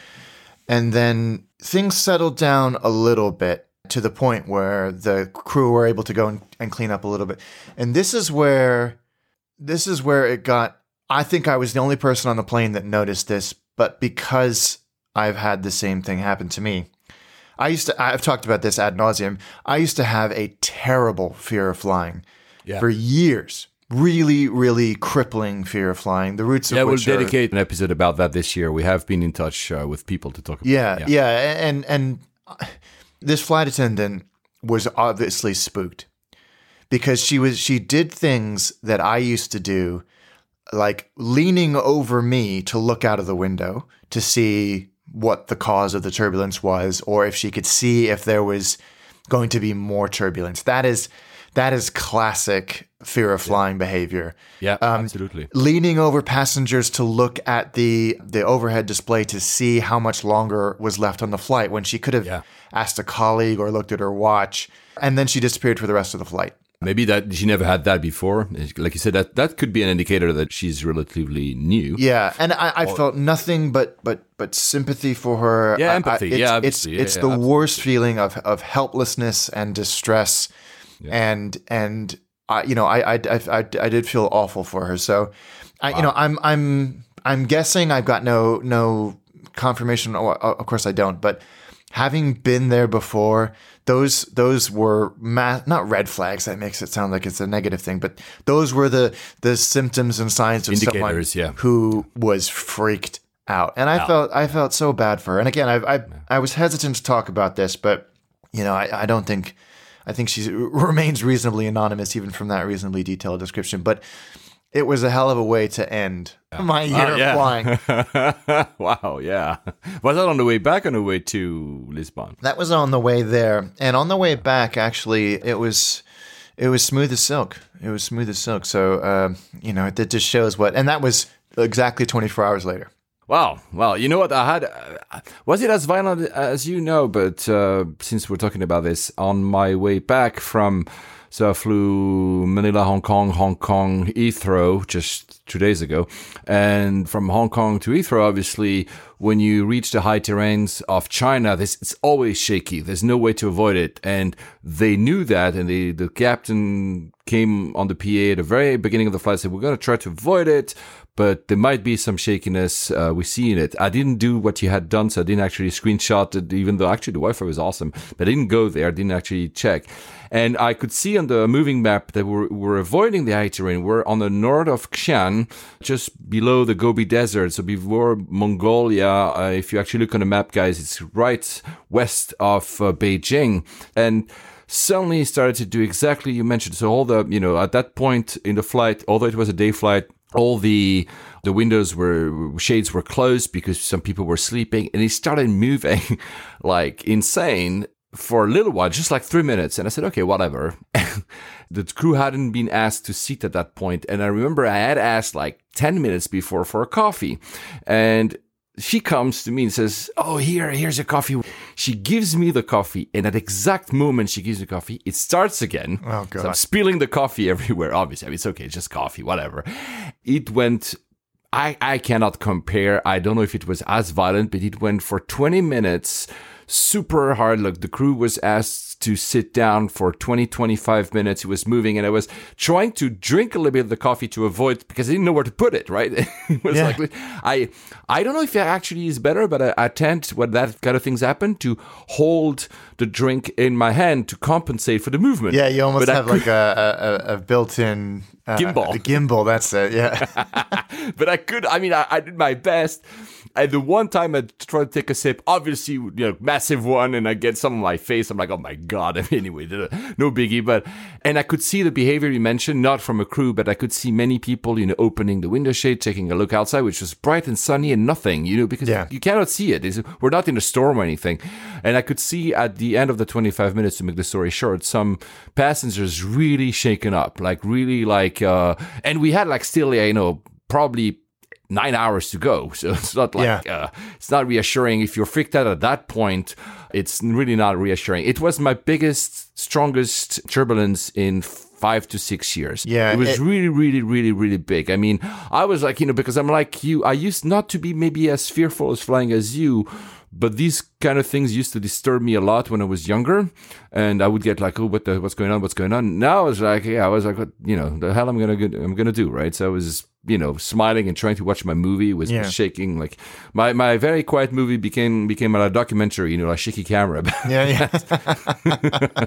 And then things settled down a little bit to the point where the crew were able to go and, and clean up a little bit. And this is where this is where it got I think I was the only person on the plane that noticed this, but because I've had the same thing happen to me. I used to I've talked about this ad nauseum. I used to have a terrible fear of flying Yeah. for years. Really, really crippling fear of flying. The roots of Yeah, we'll are- dedicate an episode about that this year. We have been in touch uh, with people to talk about Yeah, it. yeah, and and this flight attendant was obviously spooked because she was she did things that I used to do, like leaning over me to look out of the window to see what the cause of the turbulence was, or if she could see if there was going to be more turbulence. That is that is classic fear of flying behavior Yeah, Um, absolutely. leaning over passengers to look at the the overhead display to see how much longer was left on the flight when she could have Yeah. asked a colleague or looked at her watch and then she disappeared for the rest of the flight Maybe that she never had that before. Like you said, that that could be an indicator that she's relatively new. yeah and i, I felt nothing but but but sympathy for her Yeah, I- I- empathy. it's, Yeah, it's. Yeah, it's yeah, the absolutely. worst feeling of of helplessness and distress and and I, you know I, I I I I did feel awful for her so I you know I'm I'm I'm guessing I've got no no confirmation. Oh, Of course, I don't. But having been there before, those those were ma- not red flags. That makes it sound like it's a negative thing, but those were the the symptoms and signs of Indicators, someone yeah. who was freaked out. And I felt I felt so bad for her. And again, I I, I was hesitant to talk about this, but you know, I, I don't think I think she remains reasonably anonymous even from that reasonably detailed description. But it was a hell of a way to end my year Ah, of yeah. flying. wow, yeah. Was that on the way back on the way to Lisbon? That was on the way there, and on the way back, actually, it was it was smooth as silk. It was smooth as silk. So uh, you know, it just shows what, and that was exactly 24 hours later. Wow. Well, you know what? I had. Uh, was it as violent as you know? But uh, since we're talking about this, on my way back from. So I flew Manila, Hong Kong, Hong Kong, Heathrow just two days ago. And from Hong Kong to Heathrow, obviously, when you reach the high terrains of China, this, it's always shaky. There's no way to avoid it. And they knew that. And the, the captain came on the PA at the very beginning of the flight, said, we're going to try to avoid it but there might be some shakiness uh, we see in it. I didn't do what you had done, so I didn't actually screenshot it, even though actually the Wi-Fi was awesome. But I didn't go there, I didn't actually check. And I could see on the moving map that we're, we're avoiding the high terrain. We're on the north of Xi'an, just below the Gobi Desert. So before Mongolia, uh, if you actually look on the map, guys, it's right west of uh, Beijing. And suddenly started to do exactly you mentioned. So all the, you know, at that point in the flight, although it was a day flight, all the the windows were shades were closed because some people were sleeping and he started moving like insane for a little while just like three minutes. And i said okay whatever. The crew hadn't been asked to sit at that point and i remember i had asked like 10 minutes before for a coffee. And she comes to me and says, Oh, here, here's your coffee. She gives me the coffee. And at exact moment she gives me coffee, it starts again. Oh, God. So I'm spilling the coffee everywhere. Obviously, I mean, it's okay. It's just coffee, whatever. It went, I, I cannot compare. I don't know if it was as violent, but it went for 20 minutes super hard. Look, the crew was asked to sit down for 20, 25 minutes. It was moving and I was trying to drink a little bit of the coffee to avoid because I didn't know where to put it, right? it was Yeah. like, I, I don't know if it actually is better, but I, I tend when that kind of things happen to hold the drink in my hand to compensate for the movement. Yeah, you almost But have like a, a, a built-in uh, Gimbal. The gimbal, that's it. Yeah. but I could. I mean, I, I did my best. And the one time I try to take a sip, obviously, you know, massive one, and I get some on my face. I'm like, oh my god. I mean, anyway, no biggie. But and I could see the behavior you mentioned, not from a crew, but I could see many people, you know, opening the window shade, taking a look outside, which was bright and sunny and nothing, you know, because Yeah. you cannot see it. It's- we're not in a storm or anything. And I could see at the end of the 25 minutes, to make the story short, some passengers really shaken up, like really like, uh, and we had like still, you know, probably nine hours to go. So it's not like, Yeah. uh, it's not reassuring. If you're freaked out at that point, it's really not reassuring. It was my biggest, strongest turbulence in five to six years. Yeah, It was it- really, really, really, really big. I mean, I was like, you know, because I'm like you, I used not to be maybe as fearful as flying as you, but these kind of things used to disturb me a lot when I was younger, and I would get like, oh, what the, what's going on? What's going on? Now I was like, yeah, I was like, what, you know, the hell I'm gonna I'm gonna do, right? So I was, you know, smiling and trying to watch my movie, was, Yeah. was shaking. Like my my very quiet movie became became a documentary, you know, a shaky camera. yeah, yeah.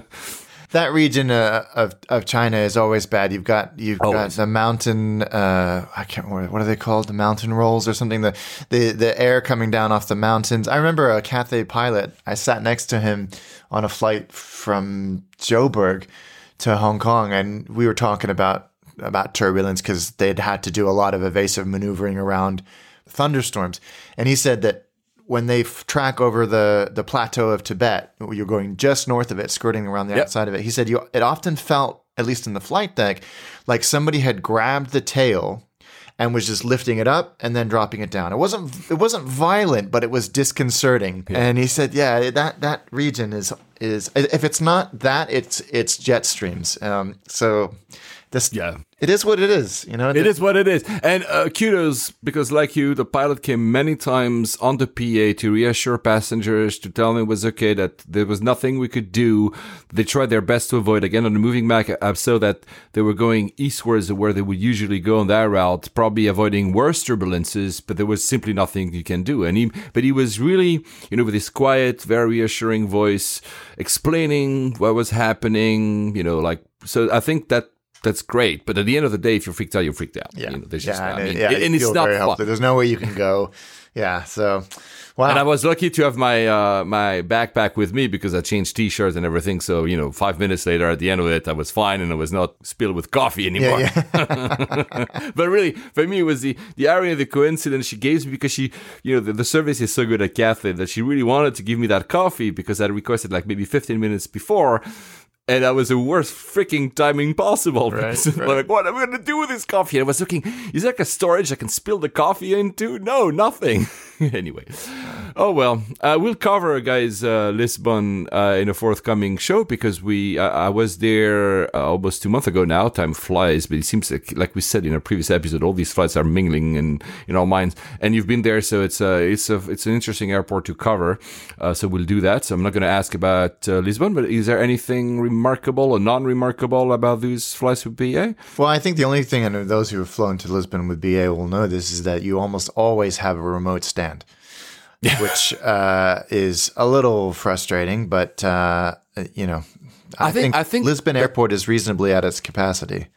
that region uh, of of China is always bad. You've got you've got the mountain. Uh, I can't. remember what are they called? The mountain rolls or something. The the the air coming down off the mountains. I remember a Cathay pilot. I sat next to him on a flight from Joburg to Hong Kong, and we were talking about about turbulence because they'd had to do a lot of evasive maneuvering around thunderstorms, and he said that when they f- track over the the plateau of Tibet, you're going just north of it, skirting around the Yep. outside of it. He said you it often felt, at least in the flight deck, like somebody had grabbed the tail and was just lifting it up and then dropping it down. It wasn't it wasn't violent, but it was disconcerting. And he said, yeah, that that region is is if it's not that, it's it's jet streams. Um, so This, Yeah. It is what it is. You know, It is what it is. And uh, kudos, because like you, the pilot came many times on the PA to reassure passengers, to tell them it was okay, that there was nothing we could do. They tried their best to avoid, again, on the moving back up, so that they were going eastwards where they would usually go on that route, probably avoiding worse turbulences, but there was simply nothing you can do. And he, but he was really, you know, with his quiet, very reassuring voice, explaining what was happening, you know, like, so I think that that's great. But at the end of the day, if you're freaked out, you're freaked out. yeah, You know, there's yeah, just, I and, mean, it- yeah, and it's not very fun. There's no way you can go. Yeah, so wow. And I was lucky to have my uh, my backpack with me because I changed t-shirts and everything. So you know, five minutes later, at the end of it, I was fine and I was not spilled with coffee anymore. yeah, but really, for me, it was the the area, the coincidence she gave me because she, you know, the, the service is so good at Cathay that she really wanted to give me that coffee because I requested like maybe 15 minutes before. And that was the worst freaking timing possible. Right, right. Like, what am I going to do with this coffee? And I was looking, is there like a storage I can spill the coffee into? No, nothing. anyway. Oh, well. Uh, we'll cover, guys, uh, Lisbon uh, in a forthcoming show because we uh, I was there uh, almost two months ago now. Time flies, but it seems like, like we said in a previous episode, all these flights are mingling in, in our minds. And you've been there, so it's, uh, it's, a, it's an interesting airport to cover. Uh, so we'll do that. So I'm not going to ask about uh, Lisbon, but is there anything remarkable or non remarkable about these flights with BA? Well, I think the only thing, and those who have flown to Lisbon with BA will know this, is that you almost always have a remote stand, which uh, is a little frustrating. But uh, you know, I, I think- think, I think Lisbon Airport is reasonably at its capacity.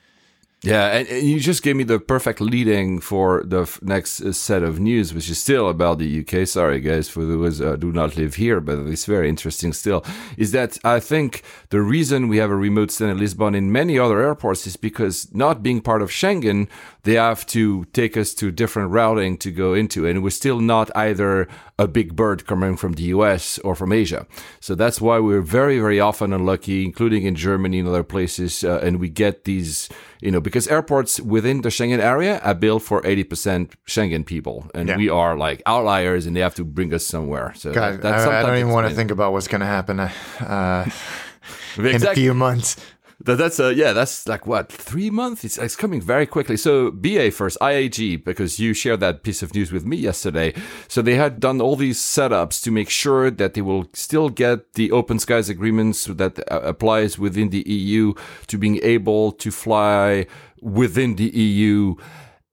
Yeah, and, and you just gave me the perfect leading for the f- next uh, set of news, which is still about the UK. Sorry, guys, for those uh, do not live here, but it's very interesting still. Is that I think the reason we have a remote stand in Lisbon in many other airports is because not being part of Schengen, they have to take us to different routing to go into, and we're still not either a big bird coming from the US or from Asia. So that's why we're very, very often unlucky, including in Germany and other places, uh, and we get these you know, because airports within the Schengen area are built for 80% Schengen people, and Yeah. we are like outliers, and they have to bring us somewhere. So God, that- I, I don't even want to think about what's going to happen uh, in a few months. That, that's uh, yeah, that's like what three months. It's, it's coming very quickly. So BA first, IAG, because you shared that piece of news with me yesterday. So they had done all these setups to make sure that they will still get the open skies agreements that uh, applies within the EU to being able to fly within the EU.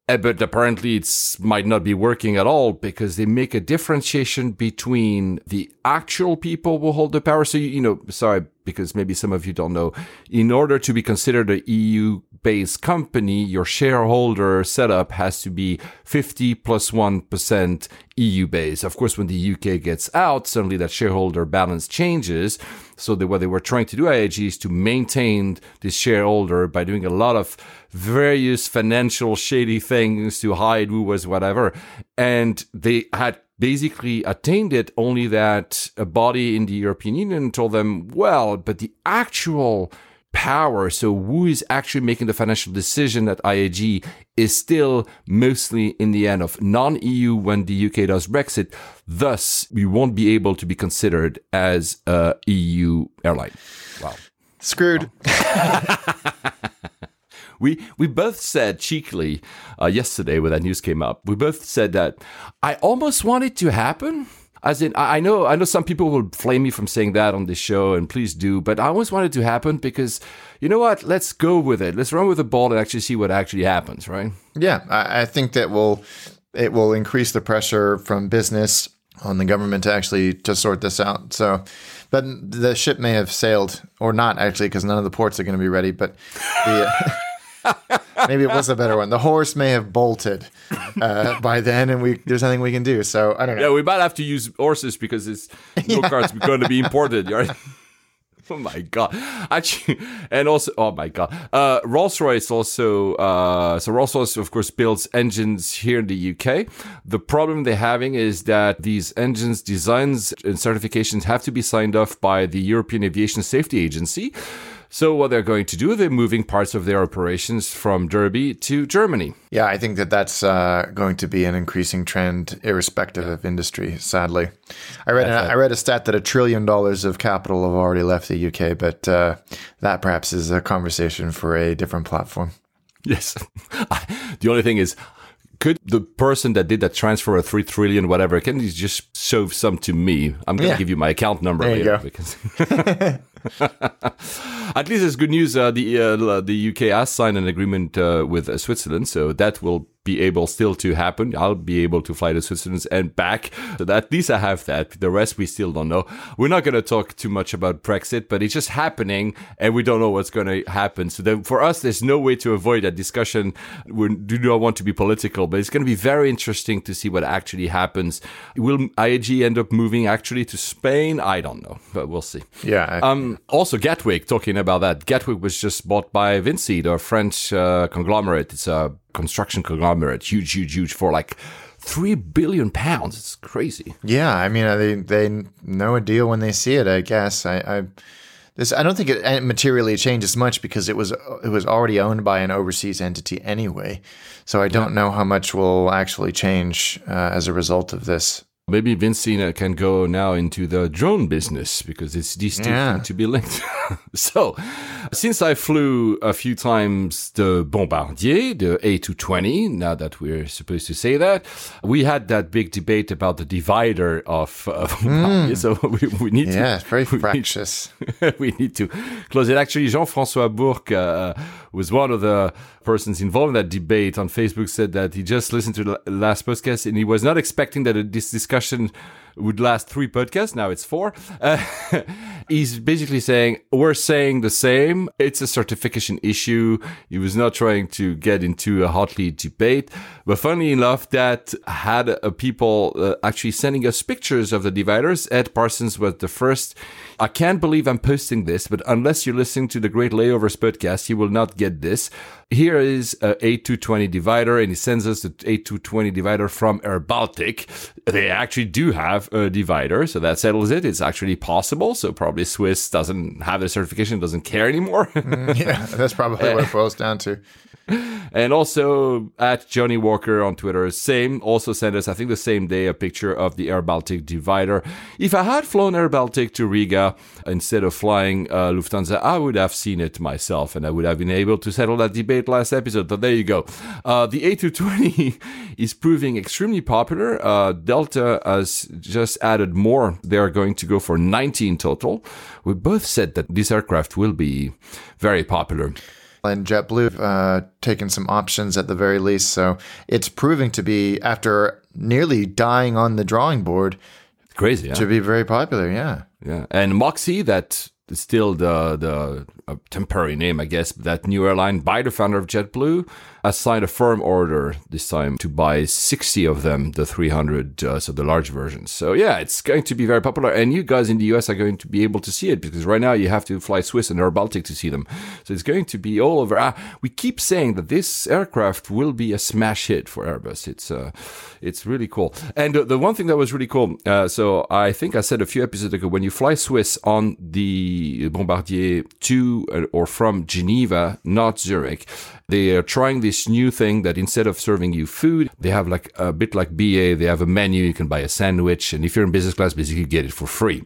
Uh, But apparently, it's might not be working at all because they make a differentiation between the actual people who hold the power. So you, you know, sorry, because maybe some of you don't know. In order to be considered a EU-based company, your shareholder setup has to be 50 plus one percent EU-based. Of course, when the UK gets out, suddenly that shareholder balance changes. So what they were trying to do, IAG, is to maintain this shareholder by doing a lot of various financial shady things to hide who was whatever. And they had basically attained it only that a body in the European Union told them, well, but the actual power, so who is actually making the financial decision at IAG is still mostly in the end of non-EU when the UK does Brexit. Thus, we won't be able to be considered as a EU airline. Wow. Screwed. We we both said cheekily uh, yesterday when that news came up. We both said that I almost want it to happen. As in, I know I know some people will flame me from saying that on this show, and please do. But I always want it to happen because you know what? Let's go with it. Let's run with the ball and actually see what actually happens, right? Yeah, I, I think that will it will increase the pressure from business on the government to actually to sort this out. So, but the ship may have sailed or not actually because none of the ports are going to be ready. But the, maybe it was a better one. The horse may have bolted uh, by then, and we there's nothing we can do. So I don't know. Yeah, we might have to use horses because it's no cars going to be imported, right? Oh my god! Actually, and also, oh my god, uh, Rolls Royce also. Uh, so Rolls Royce, of course, builds engines here in the UK. The problem they're having is that these engines designs and certifications have to be signed off by the European Aviation Safety Agency. So what they're going to do, they're moving parts of their operations from Derby to Germany. Yeah, I think that that's uh, going to be an increasing trend, irrespective of industry. Sadly, I read a, I read a stat that a trillion dollars of capital have already left the UK, but uh, that perhaps is a conversation for a different platform. Yes. the only thing is, could the person that did that transfer of three trillion, whatever, can you just show some to me? I'm going to Yeah. give you my account number There you later. At least it's good news. Uh, the uh, the UK has signed an agreement uh, with Switzerland, so that will be able still to happen. I'll be able to fly to Switzerland and back. So that, at least I have that. The rest we still don't know. We're not going to talk too much about Brexit, but it's just happening, and we don't know what's going to happen. So then for us, there's no way to avoid that discussion. We do not want to be political, but it's going to be very interesting to see what actually happens. Will IAG end up moving actually to Spain? I don't know, but we'll see. Yeah, I- Um, also, Gatwick, talking about that, Gatwick was just bought by Vinci, the French uh, conglomerate. It's a construction conglomerate, huge, huge, huge, for like three billion pounds. It's crazy. Yeah, I mean, uh, they they know a deal when they see it. I guess. I, I this I don't think it materially changes much because it was it was already owned by an overseas entity anyway. So I don't know how much will actually change uh, as a result of this. Maybe Vinci uh, can go now into the drone business because it's these two Yeah. to be linked. so, since I flew a few times the Bombardier, the A220, now that we're supposed to say that, we had that big debate about the divider of uh, Bombardier. So we, we need to Hmm. Yeah, it's very we need- we need to close it. Actually, Jean-François Bourque uh, was one of the persons involved in that debate on Facebook. Said that he just listened to the last podcast and he was not expecting that this discussion would last three podcasts. Now it's four. Uh, he's basically saying we're saying the same. It's a certification issue. He was not trying to get into a hotly debate, but funnily enough, that had uh, people uh, actually sending us pictures of the dividers. Ed Parsons was the first. I can't believe I'm posting this, but unless you're listening to the Great Layovers podcast, you will not get this. Here is a A220 divider, and he sends us the A220 divider from Air Baltic. They actually do have a divider, so that settles it. It's actually possible. So probably Swiss doesn't have the certification, doesn't care anymore. yeah, that's probably what it boils down to. And also at Johnny Walker on Twitter, same, also sent us, I think the same day, a picture of the Air Baltic divider. If I had flown Air Baltic to Riga instead of flying uh, Lufthansa, I would have seen it myself and I would have been able to settle that debate last episode. So there you go. Uh, the A220 is proving extremely popular. Uh, Delta has just added more. They are going to go for 19 total. We both said that this aircraft will be very popular. And JetBlue uh, taken some options at the very least, so it's proving to be after nearly dying on the drawing board Crazy, huh? to be very popular. Yeah. Yeah, and Moxy, that still the the uh, temporary name, I guess. That new airline by the founder of JetBlue has signed a firm order this time to buy sixty of them, the three hundred, uh, so the large versions. So yeah, it's going to be very popular, and you guys in the US are going to be able to see it because right now you have to fly Swiss and Air Baltic to see them. So it's going to be all over. Ah, we keep saying that this aircraft will be a smash hit for Airbus. It's uh, it's really cool. And uh, the one thing that was really cool, uh, so I think I said a few episodes ago, when you fly Swiss on the Bombardier to uh, or from Geneva, not Zurich, they are trying this new thing that instead of serving you food, they have like a bit like BA, they have a menu, you can buy a sandwich, and if you're in business class, basically you get it for free.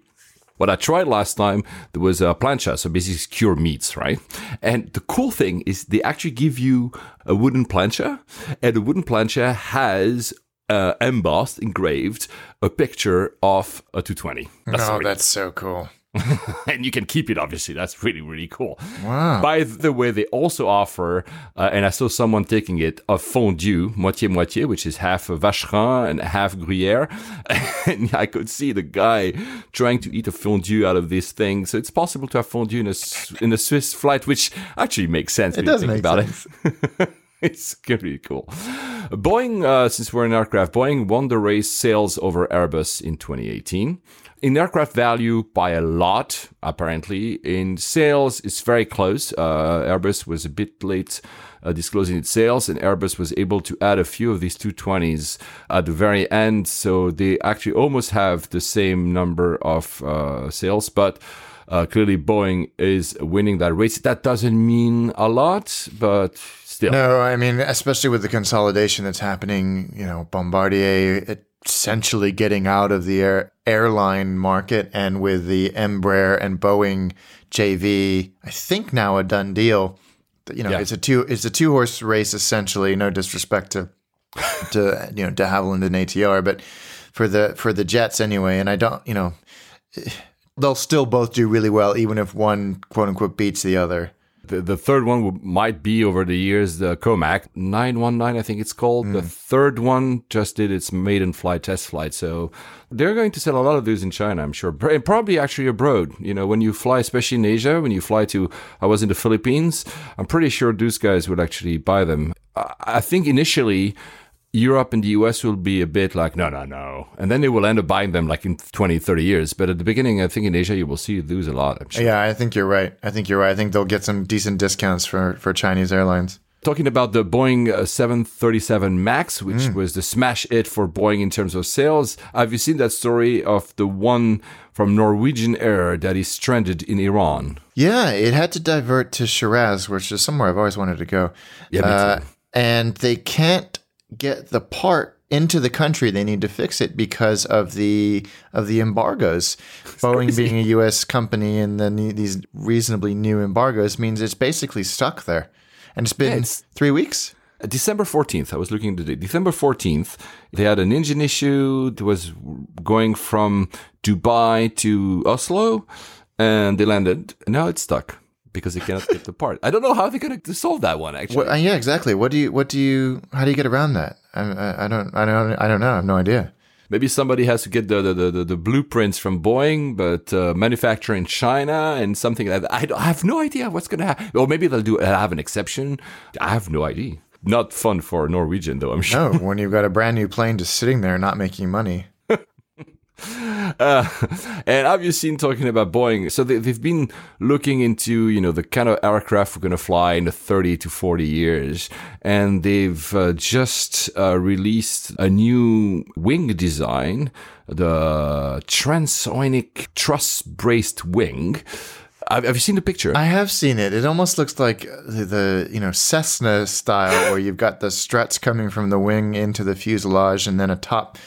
What I tried last time, there was a plancha, so basically cured meats, right? And the cool thing is they actually give you a wooden plancha, and the wooden plancha has uh, embossed, engraved, a picture of a 220. That's oh, that's so cool. and you can keep it obviously. That's really really cool. Wow. By the way they also offer uh, and i saw someone taking it a fondue moitié moitié which is half vacherin and half gruyere and i could see the guy trying to eat a fondue out of this thing. So it's possible to have fondue in a, in a swiss flight which actually makes sense It when you think make about sense. it it's be cool. Boeing, uh, since we're in aircraft, Boeing won the race sales over Airbus in 2018. In aircraft value, by a lot, apparently. In sales, it's very close. Uh, Airbus was a bit late uh, disclosing its sales, and Airbus was able to add a few of these 220s at the very end. So they actually almost have the same number of uh, sales, but uh, clearly Boeing is winning that race. That doesn't mean a lot, but still. No, I mean, especially with the consolidation that's happening, you know, Bombardier essentially getting out of the air, airline market and with the Embraer and Boeing JV, I think now a done deal. You know, Yeah. it's a two it's a two horse race essentially. No disrespect to to you know de Havilland and ATR, but for the for the Jets anyway. And I don't, you know, they'll still both do really well, even if one quote unquote beats the other. The, the third one would- might be over the years the Comac 919, I think it's called. The mm. third one just did its maiden flight test flight. So they're going to sell a lot of those in China, I'm sure. And probably actually abroad. You know, when you fly, especially in Asia, when you fly to, I was in the Philippines, I'm pretty sure those guys would actually buy them. I, I think initially, Europe and the US will be a bit like, no, no, no. And then they will end up buying them like in 20, 30 years. But at the beginning, I think in Asia, you will see it lose a lot. I'm sure. Yeah, I think you're right. I think you're right. I think they'll get some decent discounts for for Chinese airlines. Talking about the Boeing uh, 737 MAX, which was the smash hit for Boeing in terms of sales. Have you seen that story of the one from Norwegian Air that is stranded in Iran? Yeah, it had to divert to Shiraz, which is somewhere I've always wanted to go. Yeah, Uh, and they can't get the part into the country. They need to fix it because of the of the embargoes. Boeing being a U.S. company and then these reasonably new embargoes means it's basically stuck there, and it's been it's- three weeks. December 14th, I was looking at the date. December 14th, they had an engine issue. It was going from Dubai to Oslo, and they landed. Now it's stuck because they cannot get the part. I don't know how they're going to solve that one, actually. Uh, yeah, exactly. What do you? What do you? How do you get around that? I, I, I don't. I don't. I don't know. I have no idea. Maybe somebody has to get the the, the, the, blueprints from Boeing, but uh, manufacture in China and something like that. I, I have no idea what's going to happen. Or maybe they'll do have an exception. I have no idea. Not fun for Norwegian, though, I'm sure. No, when you've got a brand new plane just sitting there not making money. Uh, and I've just seen talking about Boeing. So they, they've been looking into, you know, the kind of aircraft we're going to fly in the 30 to 40 years. And they've uh, just uh, released a new wing design, the transonic truss braced wing. Have, have you seen the picture? I have seen it. It almost looks like the, the you know Cessna style, where you've got the struts coming from the wing into the fuselage, and then a top,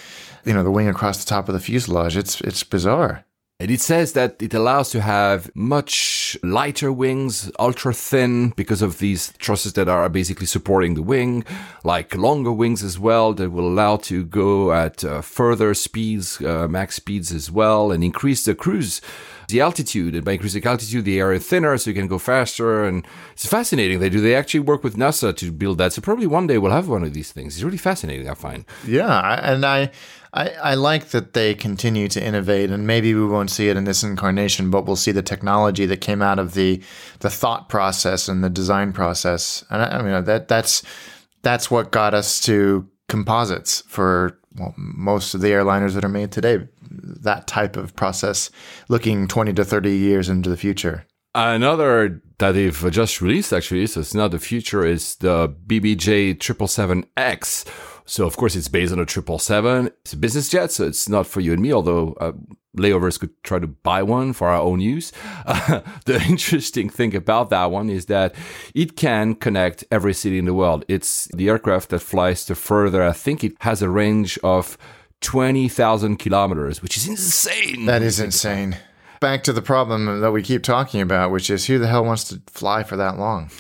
you know, the wing across the top of the fuselage. It's it's bizarre. And it says that it allows to have much lighter wings, ultra thin, because of these trusses that are basically supporting the wing, like longer wings as well, that will allow to go at uh, further speeds, uh, max speeds as well, and increase the cruise, the altitude. And by increasing altitude, the air is thinner, so you can go faster. And it's fascinating. They do. They actually work with NASA to build that. So probably one day we'll have one of these things. It's really fascinating. I find. Yeah, and I, I I like that they continue to innovate, and maybe we won't see it in this incarnation, but we'll see the technology that came out of the the thought process and the design process. And I, I mean that that's that's what got us to composites for well, most of the airliners that are made today. That type of process, looking twenty to thirty years into the future. Another that they've just released actually, so it's not the future, is the BBJ 777X. So of course it's based on a 777. It's a business jet, so it's not for you and me, although uh, layovers could try to buy one for our own use. the interesting thing about that one is that it can connect every city in the world. It's the aircraft that flies the further. I think it has a range of 20,000 kilometers, which is insane. That is insane. Back to the problem that we keep talking about, which is who the hell wants to fly for that long?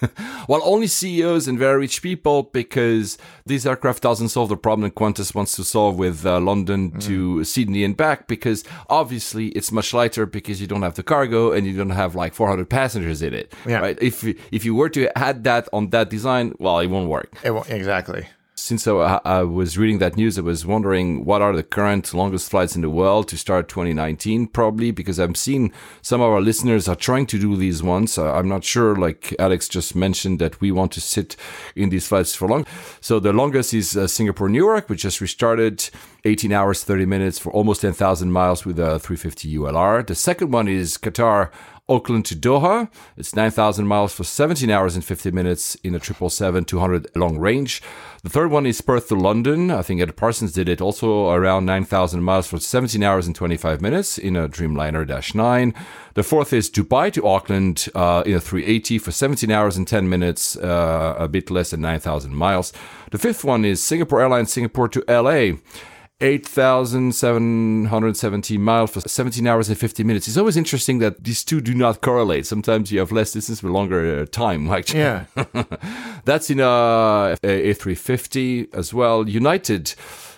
Well, only CEOs and very rich people, because this aircraft doesn't solve the problem that Qantas wants to solve with uh, London to Sydney and back. Because obviously it's much lighter because you don't have the cargo and you don't have like 400 passengers in it. Yeah. Right? If if you were to add that on that design, well, it won't work. It won't, exactly. Since I, I was reading that news, I was wondering what are the current longest flights in the world to start 2019, probably because I'm seeing some of our listeners are trying to do these ones. I'm not sure, like Alex just mentioned, that we want to sit in these flights for long. So the longest is uh, Singapore, New York, which just restarted 18 hours, 30 minutes for almost 10,000 miles with a 350 ULR. The second one is Qatar, Auckland to Doha. It's 9,000 miles for 17 hours and 50 minutes in a 777 200 long range. The third one is Perth to London. I think Ed Parsons did it also around 9,000 miles for 17 hours and 25 minutes in a Dreamliner Dash 9. The fourth is Dubai to Auckland uh, in a 380 for 17 hours and 10 minutes, uh, a bit less than 9,000 miles. The fifth one is Singapore Airlines Singapore to LA. 8,770 miles for 17 hours and 50 minutes. It's always interesting that these two do not correlate. Sometimes you have less distance but longer uh, time. Actually. Yeah. That's in a A350 as well. United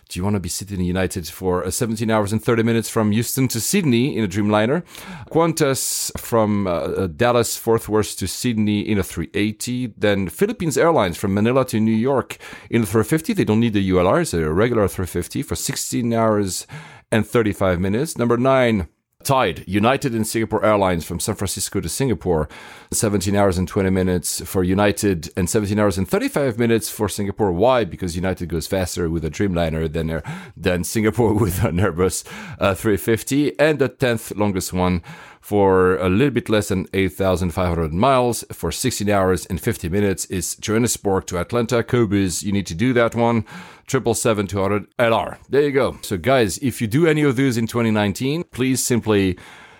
do you want to be sitting in United for uh, 17 hours and 30 minutes from Houston to Sydney in a Dreamliner? Qantas from uh, uh Dallas Fort Worth to Sydney in a 380. Then Philippines Airlines from Manila to New York in a 350. They don't need the ULR, it's a regular 350 for 16 hours and 35 minutes. Number nine, Tied, United and Singapore Airlines from San Francisco to Singapore, 17 hours and 20 minutes for United and 17 hours and 35 minutes for Singapore. Why? Because United goes faster with a Dreamliner than, than Singapore with an Airbus uh, 350. And the 10th longest one for a little bit less than 8,500 miles for 16 hours and 50 minutes is Johannesburg to Atlanta. Cobus, you need to do that one. 777-200 LR. There you go. So guys, if you do any of those in 2019, please simply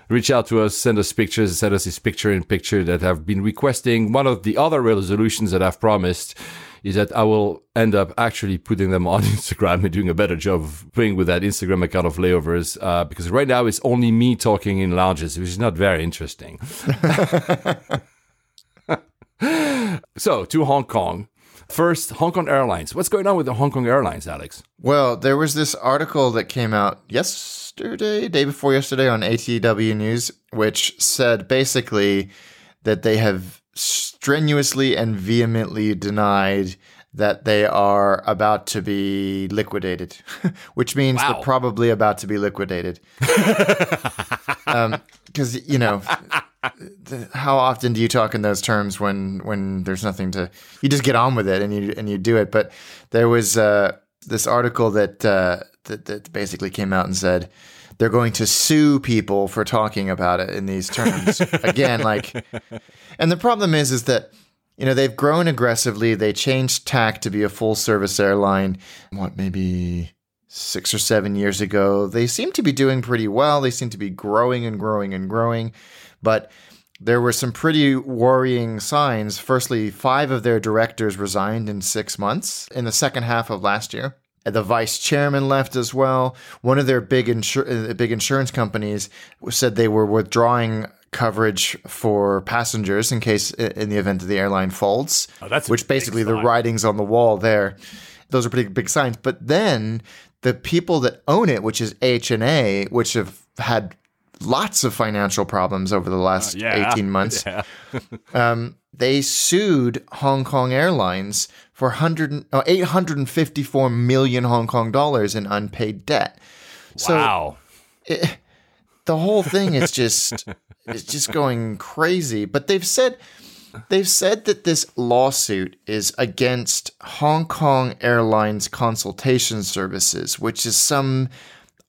reach out to us, send us pictures, send us this picture in picture that I've been requesting. One of the other resolutions that I've promised is that I will end up actually putting them on Instagram and doing a better job of playing with that Instagram account of layovers. Uh, because right now it's only me talking in lounges, which is not very interesting. so to Hong Kong. First, Hong Kong Airlines. What's going on with the Hong Kong Airlines, Alex? Well, there was this article that came out yesterday, day before yesterday on ATW News, which said basically that they have strenuously and vehemently denied that they are about to be liquidated, which means wow. they're probably about to be liquidated. Because um, you know, how often do you talk in those terms when when there's nothing to? You just get on with it and you and you do it. But there was uh, this article that, uh, that that basically came out and said they're going to sue people for talking about it in these terms again. Like and the problem is, is that you know they've grown aggressively. They changed tack to be a full service airline. What maybe six or seven years ago. They seem to be doing pretty well. They seem to be growing and growing and growing, but there were some pretty worrying signs. Firstly, five of their directors resigned in six months in the second half of last year. The vice chairman left as well. One of their big insur- uh, big insurance companies said they were withdrawing coverage for passengers in case in the event of the airline folds. Oh, that's which basically the writings on the wall there. Those are pretty big signs. But then the people that own it, which is ANA, which have had lots of financial problems over the last uh, yeah, 18 months. Yeah. um, they sued Hong Kong Airlines for 100, 854 million Hong Kong dollars in unpaid debt. Wow. So it, the whole thing is just it's just going crazy. But they've said they've said that this lawsuit is against Hong Kong Airlines Consultation Services, which is some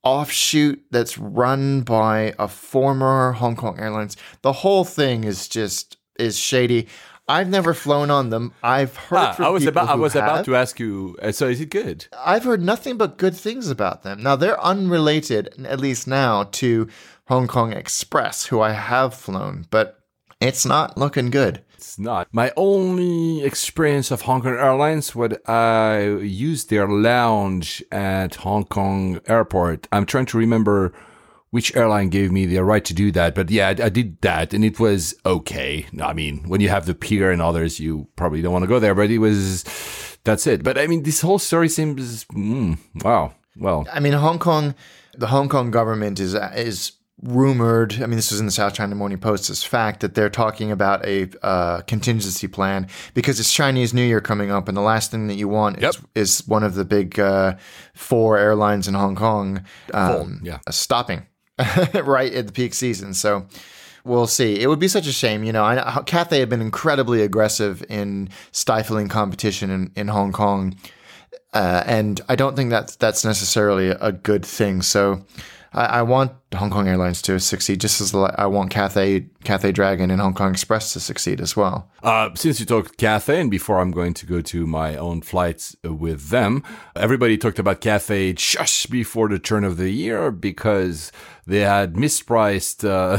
offshoot that's run by a former Hong Kong Airlines. The whole thing is just is shady. I've never flown on them. I've heard. Ah, I was about. I was have. about to ask you. Uh, so, is it good? I've heard nothing but good things about them. Now they're unrelated, at least now, to Hong Kong Express, who I have flown, but it's not looking good. It's not. My only experience of Hong Kong Airlines was I used their lounge at Hong Kong Airport. I'm trying to remember which airline gave me the right to do that. But yeah, I, I, did that and it was okay. I mean, when you have the pier and others, you probably don't want to go there, but it was, that's it. But I mean, this whole story seems, mm, wow. Well, I mean, Hong Kong, the Hong Kong government is, is rumored, I mean, this was in the South China Morning Post, this fact that they're talking about a uh, contingency plan because it's Chinese New Year coming up, and the last thing that you want yep. is, is, one of the big uh, four airlines in Hong Kong um, yeah. stopping right at the peak season. So we'll see. It would be such a shame. You know, I, Cathay had been incredibly aggressive in stifling competition in, in Hong Kong. Uh, and I don't think that's that's necessarily a good thing. So I, I, want Hong Kong Airlines to succeed, just as I want Cathay Cathay Dragon and Hong Kong Express to succeed as well. Uh, since you talked Cathay, and before I'm going to go to my own flights with them, everybody talked about Cathay just before the turn of the year because they had mispriced uh,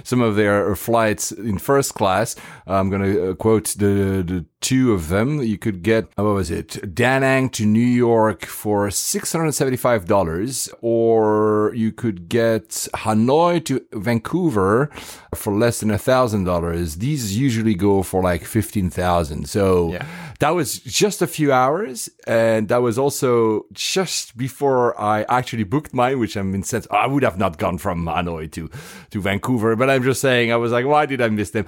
some of their flights in first class. I'm going to quote the, the two of them. You could get, what was it, Da Nang to New York for $675, or you could get Hanoi to Vancouver for less than a $1,000. These usually go for like 15000 So yeah. that was just a few hours. And that was also just before I actually booked mine, which I'm incensed. I would have not gone from Hanoi to, to Vancouver, but I'm just saying, I was like, why did I miss them?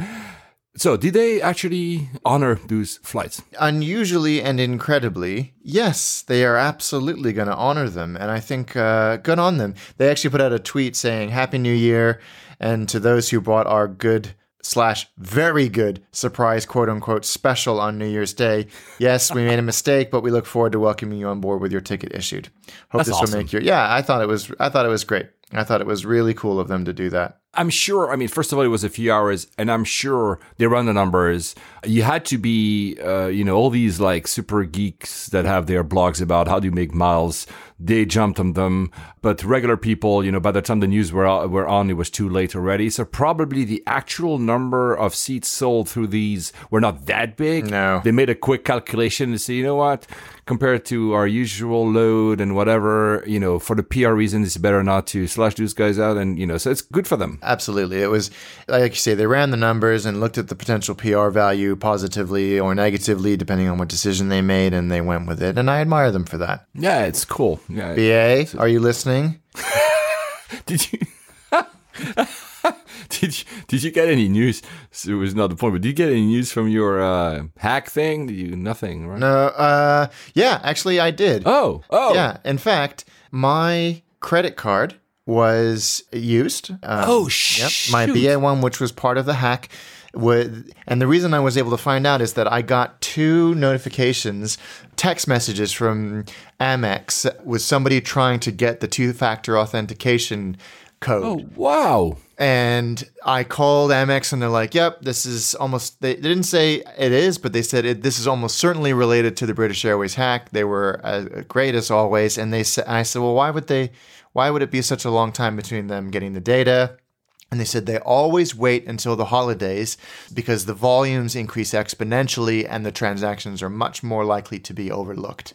So, did they actually honor those flights? Unusually and incredibly, yes, they are absolutely going to honor them. And I think uh, good on them. They actually put out a tweet saying, Happy New Year. And to those who bought our good slash very good surprise quote unquote special on New Year's Day. Yes, we made a mistake, but we look forward to welcoming you on board with your ticket issued. Hope That's this awesome. will make your yeah, I thought it was I thought it was great. I thought it was really cool of them to do that. I'm sure. I mean, first of all, it was a few hours, and I'm sure they run the numbers. You had to be, uh, you know, all these like super geeks that have their blogs about how do you make miles. They jumped on them, but regular people, you know, by the time the news were were on, it was too late already. So probably the actual number of seats sold through these were not that big. No, they made a quick calculation to say, you know what, compared to our usual load and whatever, you know, for the PR reason, it's better not to slash those guys out, and you know, so it's good for them. Absolutely. It was, like you say, they ran the numbers and looked at the potential PR value positively or negatively, depending on what decision they made, and they went with it. And I admire them for that. Yeah, it's cool. Yeah. BA, are you listening? Did you? did you did you get any news? It was not the point, but did you get any news from your uh, hack thing? Did you nothing? Right? No. Uh, yeah, actually, I did. Oh, oh, yeah. In fact, my credit card was used. Um, oh, shoot. Yep, my BA one, which was part of the hack. With, and the reason I was able to find out is that I got two notifications, text messages from Amex with somebody trying to get the two factor authentication code. Oh, wow. And I called Amex and they're like, yep, this is almost, they, they didn't say it is, but they said it, this is almost certainly related to the British Airways hack. They were uh, great as always. And they said, I said, well, why would they, why would it be such a long time between them getting the data? And they said they always wait until the holidays because the volumes increase exponentially and the transactions are much more likely to be overlooked.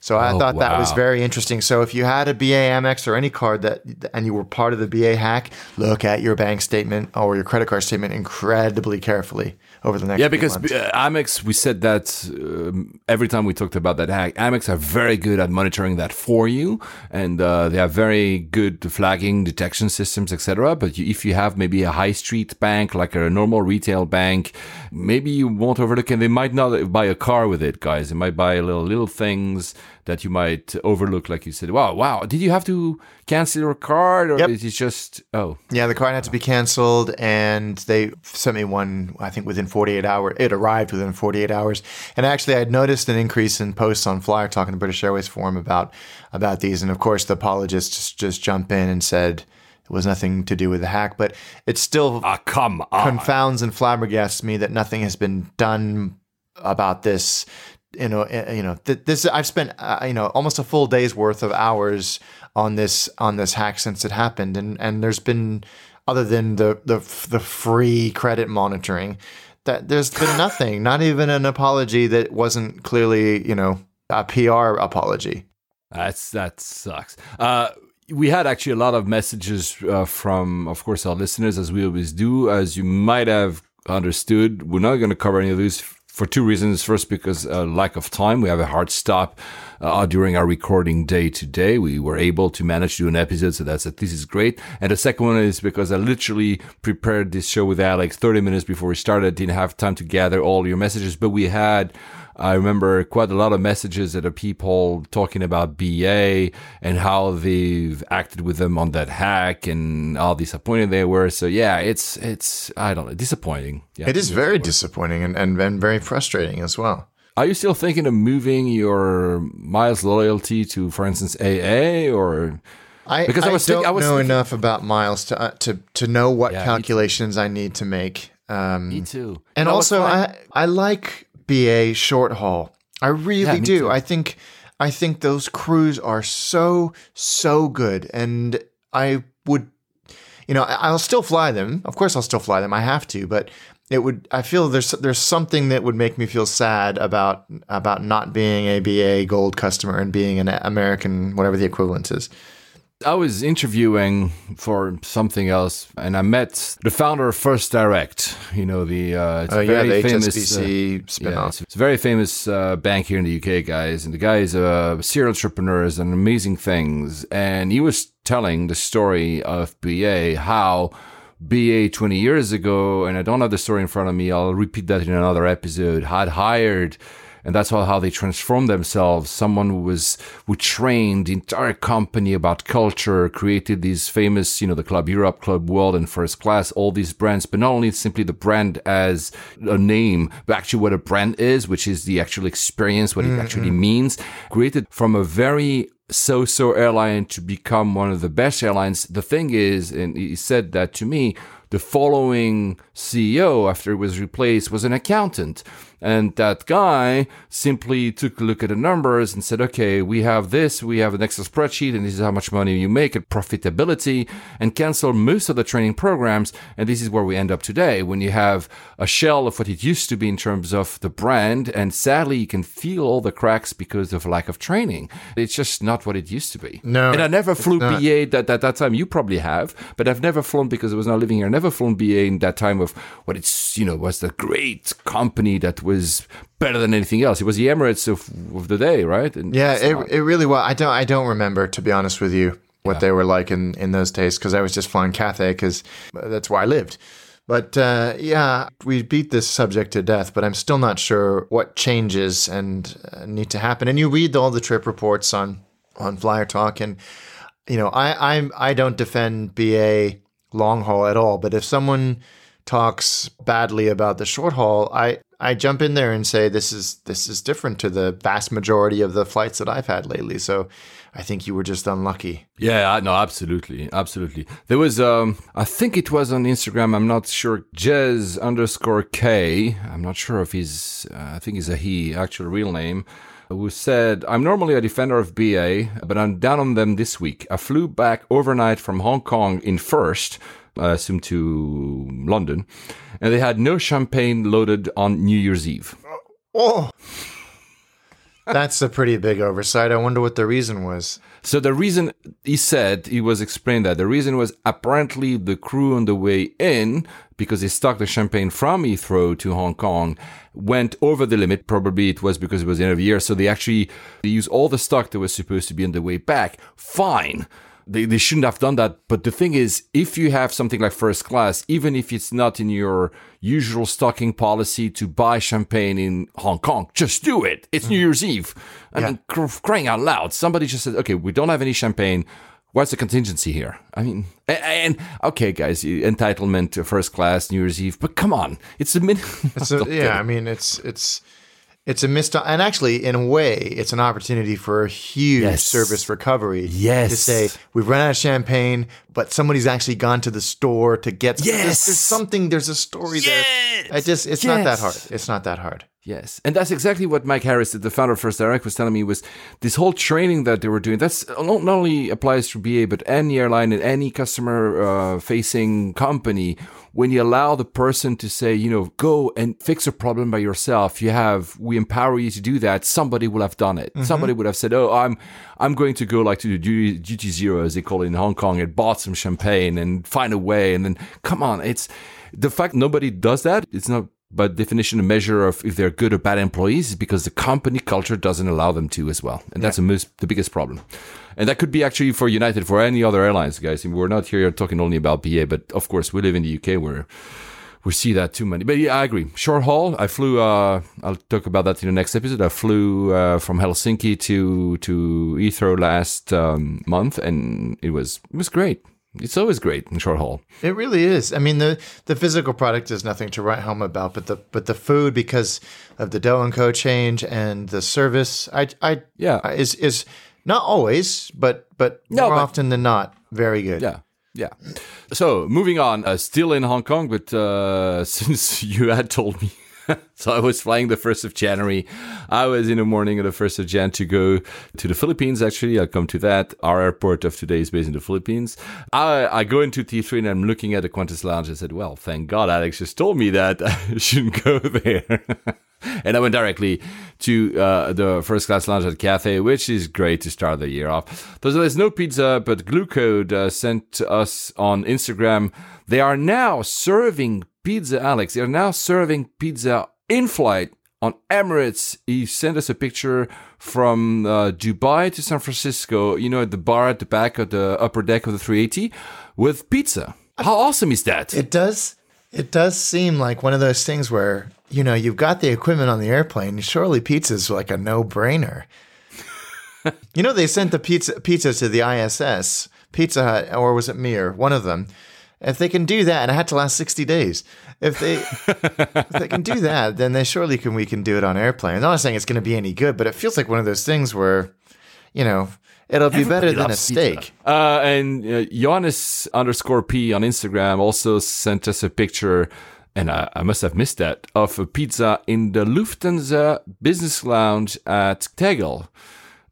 So I oh, thought wow. that was very interesting. So if you had a BA Amex or any card that and you were part of the BA hack, look at your bank statement or your credit card statement incredibly carefully over the next yeah because uh, Amex we said that um, every time we talked about that hack Amex are very good at monitoring that for you and uh, they have very good flagging detection systems etc but you, if you have maybe a high street bank like a normal retail bank maybe you won't overlook and they might not buy a car with it guys. They might buy little little things that you might overlook, like you said. Wow, wow! Did you have to cancel your card, or yep. is it just oh? Yeah, the card had to be canceled, and they sent me one. I think within 48 hours, it arrived within 48 hours. And actually, I had noticed an increase in posts on Flyer talking to British Airways forum about about these, and of course, the apologists just, just jump in and said it was nothing to do with the hack, but it still ah, come on. confounds and flabbergasts me that nothing has been done about this you know, you know, th- this I've spent uh, you know almost a full day's worth of hours on this on this hack since it happened, and and there's been other than the the the free credit monitoring, that there's been nothing, not even an apology that wasn't clearly you know a PR apology. That's that sucks. Uh, we had actually a lot of messages uh, from, of course, our listeners, as we always do. As you might have understood, we're not going to cover any of these for two reasons. First, because uh, lack of time. We have a hard stop uh, during our recording day today. We were able to manage to do an episode, so that's this is great. And the second one is because I literally prepared this show with Alex 30 minutes before we started. Didn't have time to gather all your messages, but we had. I remember quite a lot of messages that are people talking about BA and how they've acted with them on that hack and how disappointed they were. So yeah, it's it's I don't know disappointing. Yeah, it is very disappointing and, and, and very frustrating as well. Are you still thinking of moving your Miles loyalty to, for instance, AA or? I, Because I, I was don't think- I was know thinking- enough about miles to uh, to to know what Yeah, calculations I need to make. Um, Me too. and No, also. I I like BA short haul. I really Yeah, do. too. I think I think those crews are so so good, and I would, you know, I'll still fly them. Of course, I'll still fly them. I have to, but it would. I feel there's there's something that would make me feel sad about about not being a BA Gold customer and being an American, whatever the equivalent is. I was interviewing for something else, and I met the founder of First Direct. You know the uh, it's Oh a yeah, very the famous uh, HSBC yeah, it's, it's a very famous uh, bank here in the UK, guys. And the guy is a serial entrepreneur, has done amazing things. And he was telling the story of BA, how BA 20 years ago, and I don't have the story in front of me, I'll repeat that in another episode, had hired and that's how, how they transformed themselves. Someone who was who trained the entire company about culture, created these famous, you know, the Club Europe, Club World, and First Class, all these brands, but not only simply the brand as a name, but actually what a brand is, which is the actual experience, what it mm-hmm. actually means. Created from a very so-so airline to become one of the best airlines. The thing is, and he said that to me, the following CEO after he was replaced was an accountant. And that guy simply took a look at the numbers and said, okay, we have this, we have an Excel spreadsheet, and this is how much money you make at profitability, and cancel most of the training programs. And this is where we end up today when you have a shell of what it used to be in terms of the brand. And sadly, you can feel all the cracks because of lack of training. It's just not what it used to be. No, And I never flew not. BA that, that that time. You probably have, but I've never flown because I was not living here. I never flown BA in that time of what it's, you know, was the great company that was better than anything else. It was the Emirates of, of the day, right? And Yeah, it, not. it really was. I don't I don't remember to be honest with you what they were like in in those days because I was just flying Cathay because that's where I lived. But uh, yeah, we beat this subject to death, but I'm still not sure what changes and uh, need to happen. And you read all the trip reports on on Flyer Talk, and you know I I'm I don't defend BA long haul at all. But if someone talks badly about the short haul, I I jump in there and say this is this is different to the vast majority of the flights that I've had lately. So I think you were just unlucky. Yeah, no, absolutely, absolutely. There was, um, I think it was on Instagram. I'm not sure. Jez underscore K. I'm not sure if he's. Uh, I think he's a he, actual real name. Who said, I'm normally a defender of BA, but I'm down on them this week. I flew back overnight from Hong Kong in first, I assume to London, and they had no champagne loaded on New Year's Eve. Oh. oh, that's a pretty big oversight. I wonder what the reason was. So the reason he said he was explained that the reason was apparently the crew on the way in because they stuck the champagne from Heathrow to Hong Kong went over the limit. Probably it was because it was the end of the year, so they actually they used all the stock that was supposed to be on the way back. Fine. They, they shouldn't have done that. But the thing is, if you have something like first class, even if it's not in your usual stocking policy to buy champagne in Hong Kong, just do it. It's New mm. Year's Eve. I mean, cr- crying out loud. Somebody just said, okay, we don't have any champagne. What's the contingency here? I mean, a- and, okay, guys, entitlement to first class New Year's Eve, but come on, it's a minute. Yeah, I mean it's it's it's a missed and actually in a way it's an opportunity for a huge Yes. service recovery. Yes. to say we've run out of champagne, but somebody's actually gone to the store to get. Some. There's, Yes. there's something. There's a story Yes. there. I just it's not that hard. It's not that hard. Yes, and that's exactly what Mike Harris, the founder of First Direct, was telling me was this whole training that they were doing. That's not not only applies to BA, but any airline and any customer uh, facing company. When you allow the person to say, you know, go and fix a problem by yourself, you have we empower you to do that. Somebody will have done it. Mm-hmm. Somebody would have said, oh, I'm I'm going to go like to the duty, duty zero as they call it in Hong Kong and bought some champagne and find a way. And then come on, it's the fact nobody does that. It's not by definition a measure of if they're good or bad employees is because the company culture doesn't allow them to as well and that's the most the biggest problem and that could be actually for united for any other airlines guys. We're not here talking only about ba but of course we live in the uk where we see that too many. But yeah i agree. Short haul i flew uh i'll talk about that in the next episode. I flew uh, from helsinki to to heathrow last um, month and it was it was great. It's always great in short haul. It really is. I mean, the the physical product is nothing to write home about, but the but the food because of the Do & Co change and the service, I I Yeah. is is Not always, but but No, more but- often than not, very good. Yeah. Yeah. So moving on, uh, still in Hong Kong, but uh, since you had told me, so I was flying the 1st of January. I was in the morning of the 1st of Jan to go to the Philippines, actually. I'll come to that. Our airport of today is based in the Philippines. I, I go into T3 and I'm looking at the Qantas Lounge. I said, well, thank God Alex just told me that I shouldn't go there. and I went directly to uh, the first class lounge at Cathay, which is great to start the year off. There's, there's no pizza, but Glucode uh, sent us on Instagram. They are now serving pizza, Alex. They are now serving pizza in flight on Emirates. He sent us a picture from uh, Dubai to San Francisco, you know, at the bar at the back of the upper deck of the 380 with pizza. How awesome is that? It does. It does seem like one of those things where you know you've got the equipment on the airplane. Surely pizza's like a no-brainer. you know they sent the pizza pizza to the ISS, Pizza Hut, or was it Mir? One of them. If they can do that, and it had to last sixty days. If they if they can do that, then they surely can. We can do it on airplanes. I'm not saying it's going to be any good, but it feels like one of those things where, you know, it'll be better than a steak. Uh, and uh, Johannes underscore P on Instagram also sent us a picture, and I, I must have missed that, of a pizza in the Lufthansa Business Lounge at Tegel.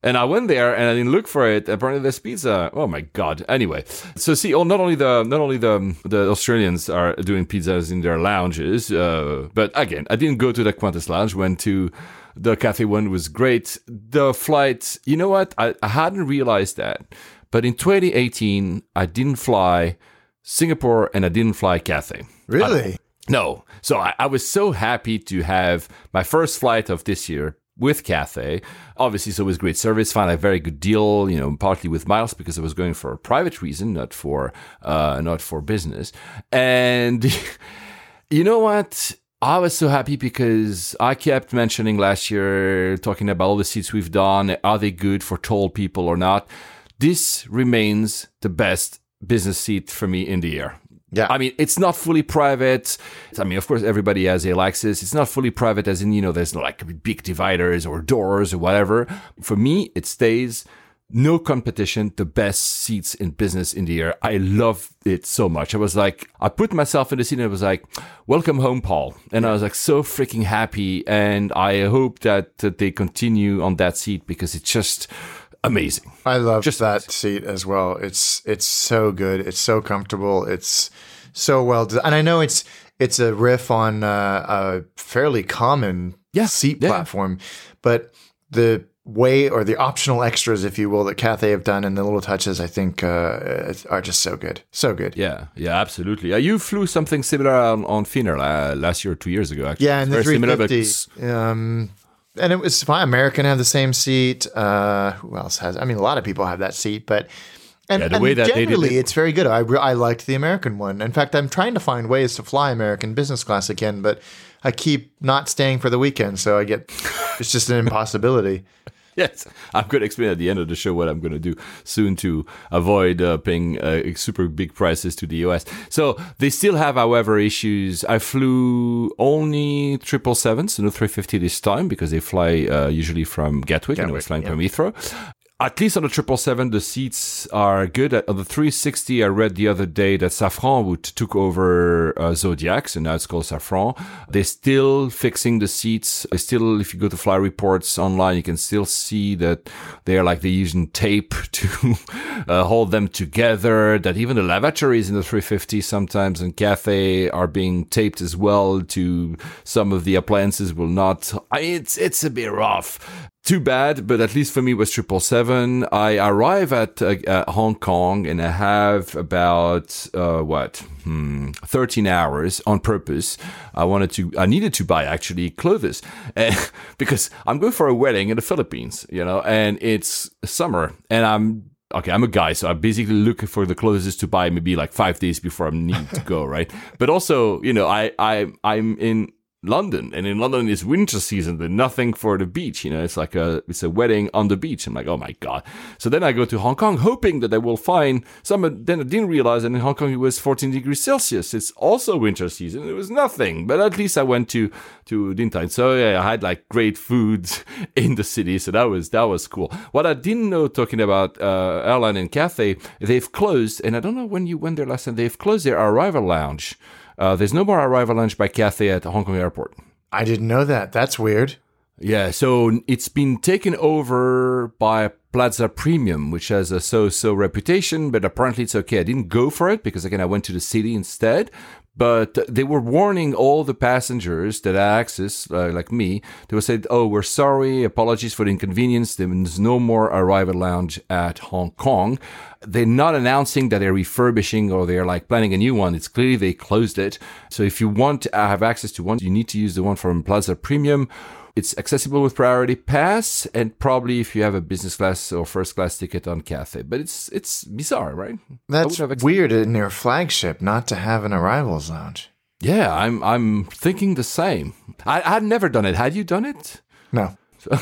And I went there and I didn't look for it. Apparently, there's pizza. Oh my god! Anyway, so see, oh, not only the not only the the Australians are doing pizzas in their lounges, uh, but again, I didn't go to the Qantas lounge. Went to the Cathay one was great. The flight, you know what? I, I hadn't realized that, but in 2018, I didn't fly Singapore and I didn't fly Cathay. Really? No. So I, I was so happy to have my first flight of this year with Cathay. Obviously, so it was great service. Found a very good deal, you know, partly with miles because I was going for a private reason, not for uh, not for business. And you know what? I was so happy because I kept mentioning last year, talking about all the seats we've done. Are they good for tall people or not? This remains the best business seat for me in the air. Yeah. I mean, it's not fully private. I mean, of course, everybody has aisle access. It's not fully private, as in, you know, there's no like big dividers or doors or whatever. For me, it stays no competition, the best seats in business in the air. I love it so much. I was like, I put myself in the seat and it was like, welcome home, Paul. And I was like, so freaking happy. And I hope that, that they continue on that seat because it's just amazing. I love Just- that seat as well. It's it's so good. It's so comfortable. It's so well designed. And I know it's it's a riff on uh, a fairly common Yeah, seat yeah. platform, but the way or the optional extras, if you will, that Cathay have done and the little touches, I think, uh, are just so good. So good. Yeah, yeah, absolutely. Uh, you flew something similar on, on Finnair uh, last year or two years ago, actually. Yeah, and the Very similar, but 350. Um, and it was fine. American had the same seat. Uh, who else has? I mean, a lot of people have that seat, but and, Yeah, the and way that generally it- it's very good. I re- I liked the American one. In fact, I'm trying to find ways to fly American business class again, but I keep not staying for the weekend, so I get it's just an impossibility. Yes, I'm going to explain at the end of the show what I'm going to do soon to avoid uh, paying uh, super big prices to the US. So they still have, however, issues. I flew only triple sevens, no 350 this time because they fly uh, usually from Gatwick, and I was flying from Heathrow. At least on the triple seven, the seats are good. On the 360, I read the other day that Safran would took over uh, Zodiac, so now it's called Safran. They're still fixing the seats. They Still, if you go to fly reports online, you can still see that they're like they're using tape to uh, hold them together. That even the lavatories in the 350 sometimes and Cathay are being taped as well to some of the appliances will not. I, it's it's a bit rough. Too bad, but at least for me was triple seven. I arrive at uh, uh, Hong Kong and I have about uh, what hmm, thirteen hours on purpose. I wanted to, I needed to buy actually clothes and, because I'm going for a wedding in the Philippines, you know, and it's summer and I'm okay, I'm a guy, so I'm basically looking for the clothes to buy maybe like five days before I need to go, right? But also, you know, I I I'm in London, and in London it's winter season, but nothing for the beach. You know, it's like a it's a wedding on the beach. I'm like, oh my god. So then I go to Hong Kong, hoping that I will find some. Then I didn't realize that in Hong Kong it was 14 degrees Celsius. It's also winter season. It was nothing, but at least I went to to Din Tai. So yeah, I had like great foods in the city. So that was that was cool. What I didn't know, talking about uh, airline and Cathay, they've closed, and I don't know when you went there last time. They've closed their arrival lounge. Uh, there's no more arrival lunch by Cathay at Hong Kong Airport. I didn't know that. That's weird. Yeah, so it's been taken over by Plaza Premium, which has a so-so reputation, but apparently it's okay. I didn't go for it because again I went to the city instead. But they were warning all the passengers that access, uh, like me. They were saying, "Oh, we're sorry, apologies for the inconvenience. There's no more arrival lounge at Hong Kong." They're not announcing that they're refurbishing or they're like planning a new one. It's clearly they closed it. So if you want to have access to one, you need to use the one from Plaza Premium it's accessible with priority pass, and probably if you have a business class or first class ticket on Cathay. But it's it's bizarre, right? That's weird in your flagship not to have an arrivals lounge. Yeah, I'm I'm thinking the same. I had never done it. Had you done it? No. So,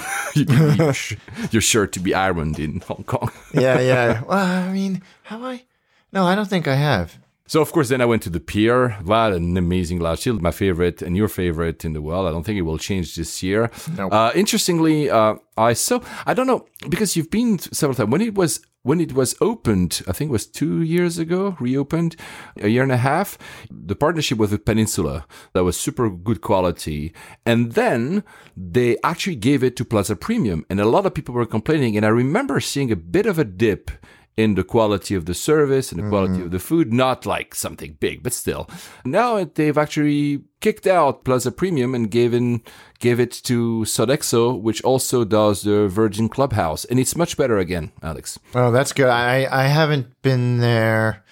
you're sure to be ironed in Hong Kong. yeah, yeah. Well, I mean, have I? No, I don't think I have. So of course, then I went to the pier. What an amazing lounge! Still my favorite and your favorite in the world. I don't think it will change this year. Nope. Uh, interestingly, uh, I saw. I don't know because you've been several times when it was when it was opened. I think it was two years ago. Reopened a year and a half. The partnership with the Peninsula that was super good quality, and then they actually gave it to Plaza Premium, and a lot of people were complaining. And I remember seeing a bit of a dip in the quality of the service and the quality Mm-hmm. of the food, not like something big, but still. Now they've actually kicked out Plaza Premium and given gave it to Sodexo, which also does the Virgin Clubhouse, and it's much better again, Alex. Oh, that's good. I, I haven't been there.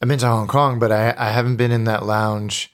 I've been to Hong Kong, but I, I haven't been in that lounge.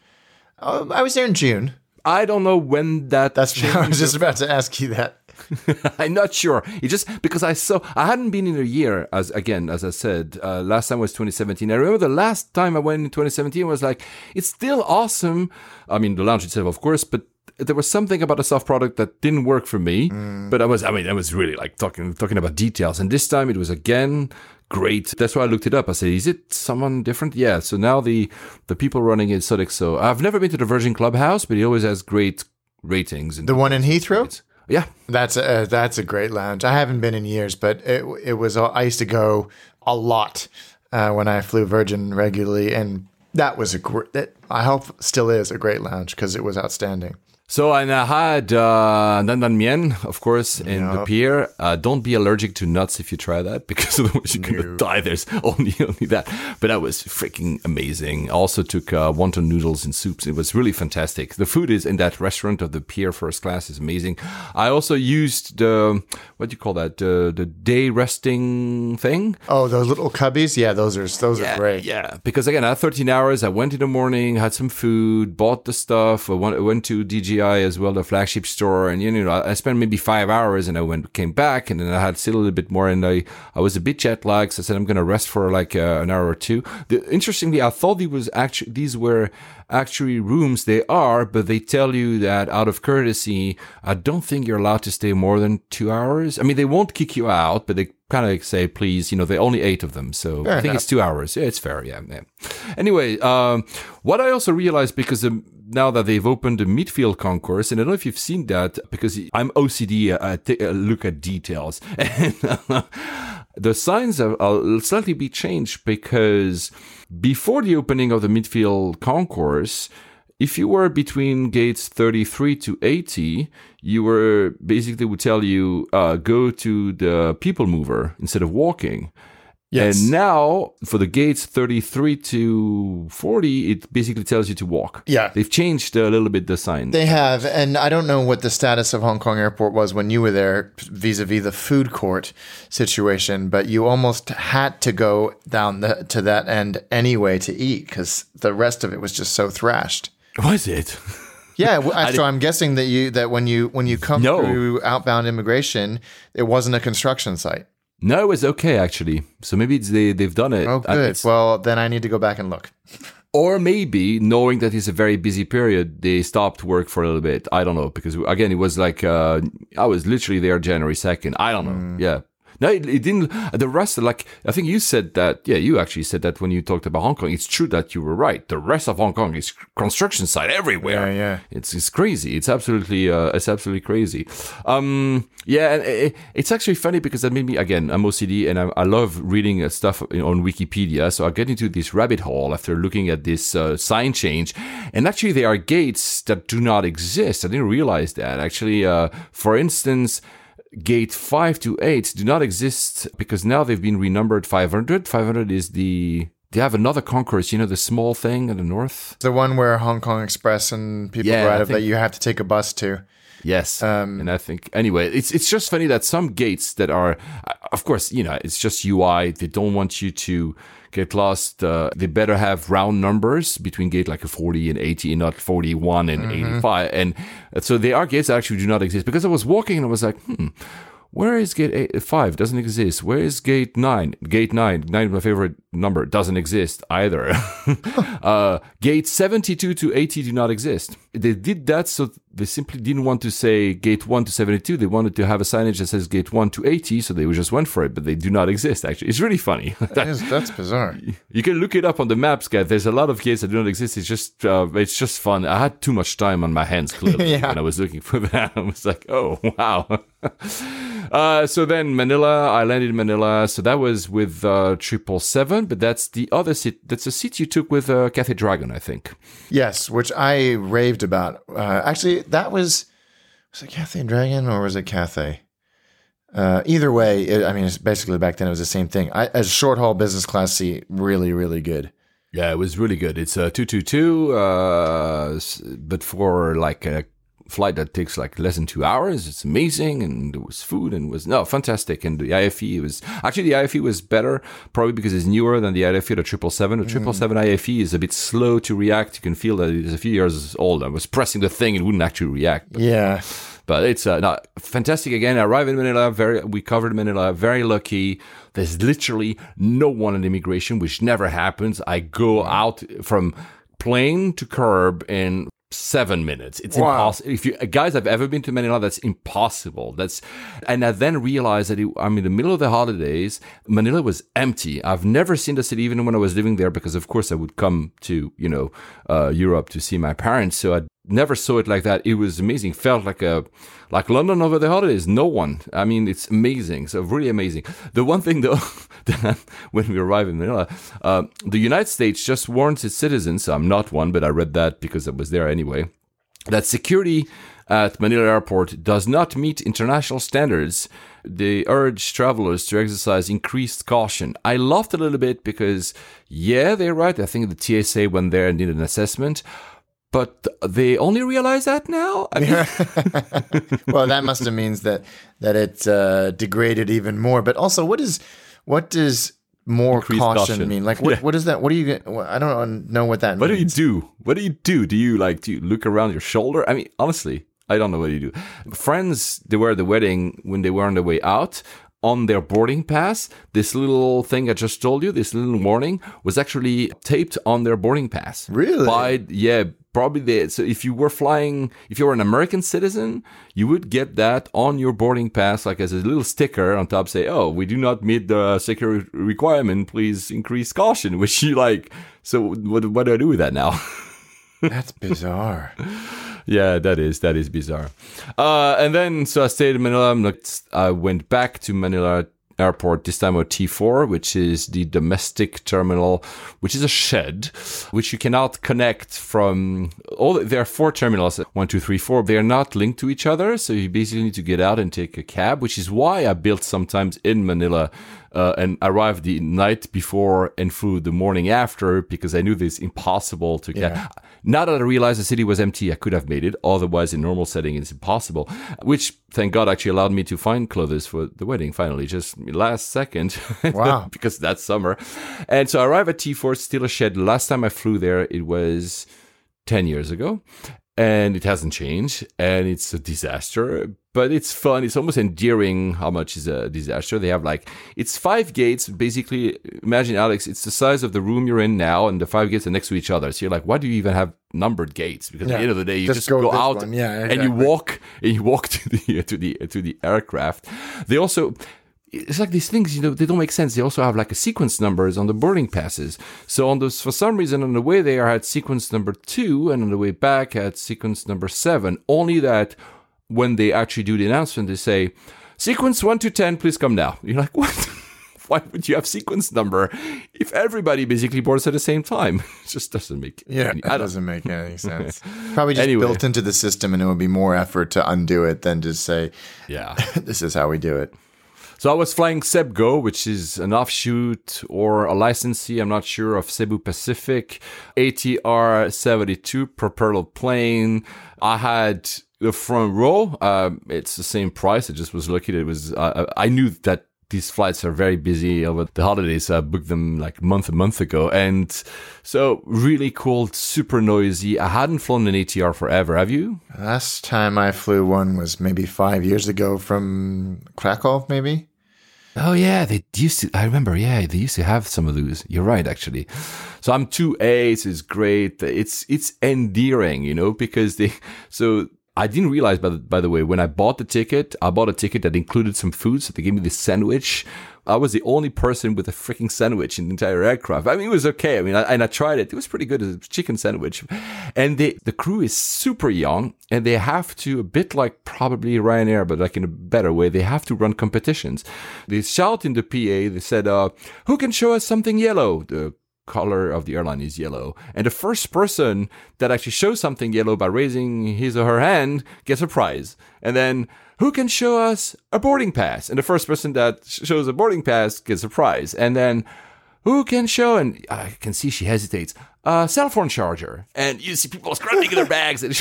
Oh, I was there in June. I don't know when that That's. I was just about to ask you that. I'm not sure. It just because I saw I hadn't been in a year as again as I said uh, last time was 2017. I remember the last time I went in 2017 was like it's still awesome. I mean the lounge itself, of course, but there was something about the soft product that didn't work for me. But I was I mean I was really like talking talking about details, and this time it was again great. That's why I looked it up. I said, is it someone different? Yeah. So now the the people running it Sodexo. I've never been to the Virgin Clubhouse, but he always has great ratings. The one in Heathrow? Yeah. That's a that's a great lounge. I haven't been in years, but it it was. I used to go a lot uh, when I flew Virgin regularly, and that was a great. I hope still is a great lounge because it was outstanding. So and I had uh, Dandan Mian, of course, in the pier. Uh, don't be allergic to nuts if you try that, because otherwise you're gonna die. There's only only that. But that was freaking amazing. I also took uh, wonton noodles and soups. It was really fantastic. The food is in that restaurant of the pier first class is amazing. I also used the what do you call that? Uh, the day resting thing. Oh, those little cubbies, yeah, those are those are great. Yeah, because again, I had 13 hours. I went in the morning, had some food, bought the stuff. I went, I went to DGI as well, the flagship store, and you know, I spent maybe five hours, and I went came back, and then I had still a little bit more, and I I was a bit jet lagged. So I said I'm going to rest for like uh, an hour or two. The, interestingly, I thought these was actually these were actually rooms. They are, but they tell you that out of courtesy, I don't think you're allowed to stay more than two hours. I mean, they won't kick you out, but they kind of say, please, you know, they only eight of them. So I think enough. it's two hours. Yeah, it's fair. Yeah. yeah. Anyway, um, what I also realized because um, now that they've opened the midfield concourse, and I don't know if you've seen that because I'm OCD, I take a look at details. And the signs are, will slightly be changed because before the opening of the midfield concourse, if you were between gates 33 to 80, you were basically would tell you uh, go to the people mover instead of walking. Yes. And now for the gates 33 to 40, it basically tells you to walk. Yeah. They've changed a little bit the sign. They have, and I don't know what the status of Hong Kong Airport was when you were there vis-a-vis the food court situation, but you almost had to go down the, to that end anyway to eat because the rest of it was just so thrashed. Was it? Yeah, so I'm guessing that you that when you when you come No. through outbound immigration, it wasn't a construction site. No, it's okay actually. So maybe it's they they've done it. Oh, good. Well, then I need to go back and look. Or maybe knowing that it's a very busy period, they stopped work for a little bit. I don't know because again, it was like uh, I was literally there January second. I don't know. Yeah, no, it, it, didn't. The rest, like I think you said that. Yeah, you actually said that when you talked about Hong Kong. It's true that you were right. The rest of Hong Kong is construction site everywhere. Yeah, yeah. It's it's crazy. It's absolutely uh, it's absolutely crazy. Um, yeah, and it, it's actually funny because that made me again. I'm OCD and I, I love reading uh, stuff on Wikipedia. So I get into this rabbit hole after looking at this uh, sign change, and actually there are gates that do not exist. I didn't realize that. Actually, uh, for instance gate 5 to 8 do not exist because now they've been renumbered 500. 500 is the. They have another concourse, you know, the small thing in the north. The one where Hong Kong Express and people Yeah, ride up that you have to take a bus to. Yes, Um, and I think anyway, it's it's just funny that some gates that are, of course, you know, it's just UI. They don't want you to get lost. Uh, they better have round numbers between gate like a forty and eighty, and not forty one and eighty five. And so there are gates that actually do not exist because I was walking and I was like, hmm. Where is gate eight, five? Doesn't exist. Where is gate nine? Gate nine, nine, my favorite number, doesn't exist either. uh, gate seventy-two to eighty do not exist. They did that so they simply didn't want to say gate one to seventy-two. They wanted to have a signage that says gate one to eighty, so they just went for it. But they do not exist. Actually, it's really funny. That is, that's bizarre. You can look it up on the maps, guys. There's a lot of gates that do not exist. It's just, uh, it's just fun. I had too much time on my hands clearly Yeah. when I was looking for that. I was like, oh wow. Uh, so then Manila, I landed in Manila. So that was with uh triple seven, but that's the other seat. That's a seat you took with uh, Cathay Dragon, I think. Yes, which I raved about. Uh, actually, that was was it Cathay and Dragon or was it Cathay? Uh, either way, it, I mean, it's basically back then it was the same thing. I, as short haul business class seat, really, really good. Yeah, it was really good. It's a two two two, uh, but for like a flight that takes like less than two hours, it's amazing. And there was food and was no fantastic. And the IFE was actually the IFE was better, probably because it's newer than the IFE, the triple seven. The triple seven IFE is a bit slow to react. You can feel that it is a few years old. I was pressing the thing, it wouldn't actually react. But Yeah, but it's uh, not fantastic again. I arrived in Manila. Very, we covered Manila. Very lucky. There's literally no one in immigration, which never happens. I go out from plane to curb in seven minutes. It's Wow. impossible. If you guys have ever been to Manila, that's impossible. That's and I then realized that it, I'm in the middle of the holidays. Manila was empty. I've never seen the city, even when I was living there, because of course I would come to you know uh, Europe to see my parents. So I never saw it like that. It was amazing. Felt like a like London over the holidays. No one. I mean, it's amazing. So really amazing. The one thing though, that when we arrive in Manila, uh, the United States just warns its citizens. I'm not one, but I read that because I was there anyway. That security at Manila Airport does not meet international standards. They urge travelers to exercise increased caution. I laughed a little bit because, yeah, they're right. I think the TSA went there and did an assessment, but they only realize that now. I mean, well, that must have means that that it uh, degraded even more. But also, what is what does more caution, caution. mean? Like, what Yeah. what is that? What do you get? I don't know what that What do you do? What do you do? Do you like do you look around your shoulder? I mean, honestly, I don't know what you do. Friends, they were at the wedding when they were on their way out. On their boarding pass, this little thing I just told you, this little warning, was actually taped on their boarding pass. Really? By yeah, probably they. So if you were flying, if you were an American citizen, you would get that on your boarding pass, like as a little sticker on top, say, "Oh, we do not meet the security requirement. Please increase caution." Which you like. So what? What do I do with that now? That's bizarre. Yeah, that is that is bizarre. Uh, and then so I stayed in Manila. I'm like, I went back to Manila airport this time with T4, which is the domestic terminal, which is a shed, which you cannot connect from. All there are four terminals, one, two, three, four. They are not linked to each other, so you basically need to get out and take a cab, which is why I built sometimes in Manila. Uh, and arrived the night before and flew the morning after because I knew this impossible to get. Yeah. Now that I realized the city was empty, I could have made it. Otherwise, in normal setting, it's impossible. Which, thank God, actually allowed me to find clothes for the wedding. Finally, just last second. Wow. because that's summer. And so I arrived at T4, still a shed. Last time I flew there, it was 10 years ago. And it hasn't changed and it's a disaster but it's fun. It's almost endearing how much is a disaster. They have like it's five gates. Basically imagine alex it's the size of the room you're in now and the five gates are next to each other. So you're like why do you even have numbered gates? Because at the end of the day you Just just, go go, out. Yeah, and you walk and you walk to the to the to the aircraft. They also it's like these things, you know, they don't make sense. They also have like a sequence numbers on the boarding passes. So on those, for some reason, on the way there, I had sequence number two, and on the way back, I had sequence number seven. Only that when they actually do the announcement, they say, sequence one to 10, please come now. You're like, what? Why would you have sequence number if everybody basically boards at the same time? It just doesn't make Yeah, any- that I don't- doesn't make any sense. Probably just Anyway. built into the system, and it would be more effort to undo it than to say, Yeah. "This is how we do it." So I was flying CebGo, which is an offshoot or a licensee, I'm not sure, of Cebu Pacific, ATR 72 propeller plane. I had the front row. Um, it's the same price. I just was lucky that it was, uh, I knew that these flights are very busy over the holidays. I booked them like a month, a month ago. And so really cool, super noisy. I hadn't flown an ATR forever. Have you? Last time I flew one was maybe five years ago from Krakow, maybe. Oh yeah, they used to. I remember. Yeah, they used to have some of those. You're right, actually. So I'm two A's is great. It's it's endearing, you know, because they. So I didn't realize, by the, by the way, when I bought the ticket, I bought a ticket that included some food. So they gave me this sandwich. I was the only person with a freaking sandwich in the entire aircraft. I mean, it was okay. I mean, I, and I tried it. It was pretty good. Was a chicken sandwich. And they, the crew is super young and they have to, a bit like probably Ryanair, but like in a better way, they have to run competitions. They shout in the PA, they said, uh, who can show us something yellow? The color of the airline is yellow. And the first person that actually shows something yellow by raising his or her hand gets a prize. And then who can show us a boarding pass? And the first person that shows a boarding pass gets a prize. And then who can show? And I can see she hesitates. A cell phone charger. And you see people scrubbing in their bags. And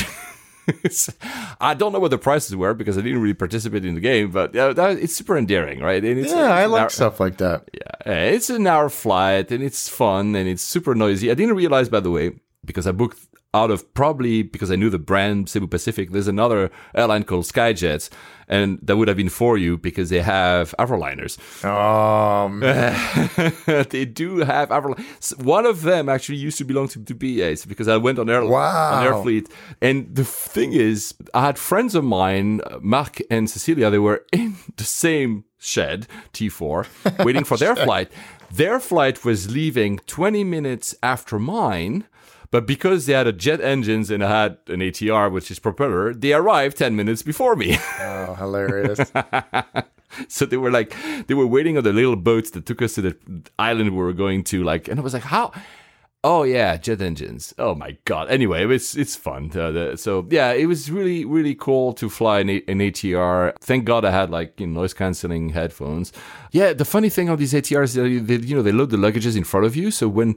I don't know what the prices were because I didn't really participate in the game, but uh, that, it's super endearing, right? And it's, Yeah, I it's an like hour- stuff like that. yeah, eh, it's an hour flight and it's fun and it's super noisy. I didn't realize, by the way, because I booked out of probably because I knew the brand Cebu Pacific. There's another airline called Skyjets, and that would have been for you because they have Avroliners. Oh, um. man. they do have Avrolin. One of them actually used to belong to, to BAs because I went on air Wow. on Airfleet. And the thing is, I had friends of mine, Mark and Cecilia, they were in the same shed, T4, waiting for their flight. Their flight was leaving 20 minutes after mine. But because they had a jet engines and I had an ATR, which is propeller, they arrived 10 minutes before me. oh, hilarious. so they were like they were waiting on the little boats that took us to the island we were going to like and i was like how? Oh yeah jet engines. Oh my god. Anyway it's it's fun. Uh, the, so yeah it was really really cool to fly an, A- an atr thank god i had like you know, noise canceling headphones. Yeah the funny thing on these atrs they, they, you know they load the luggages in front of you so when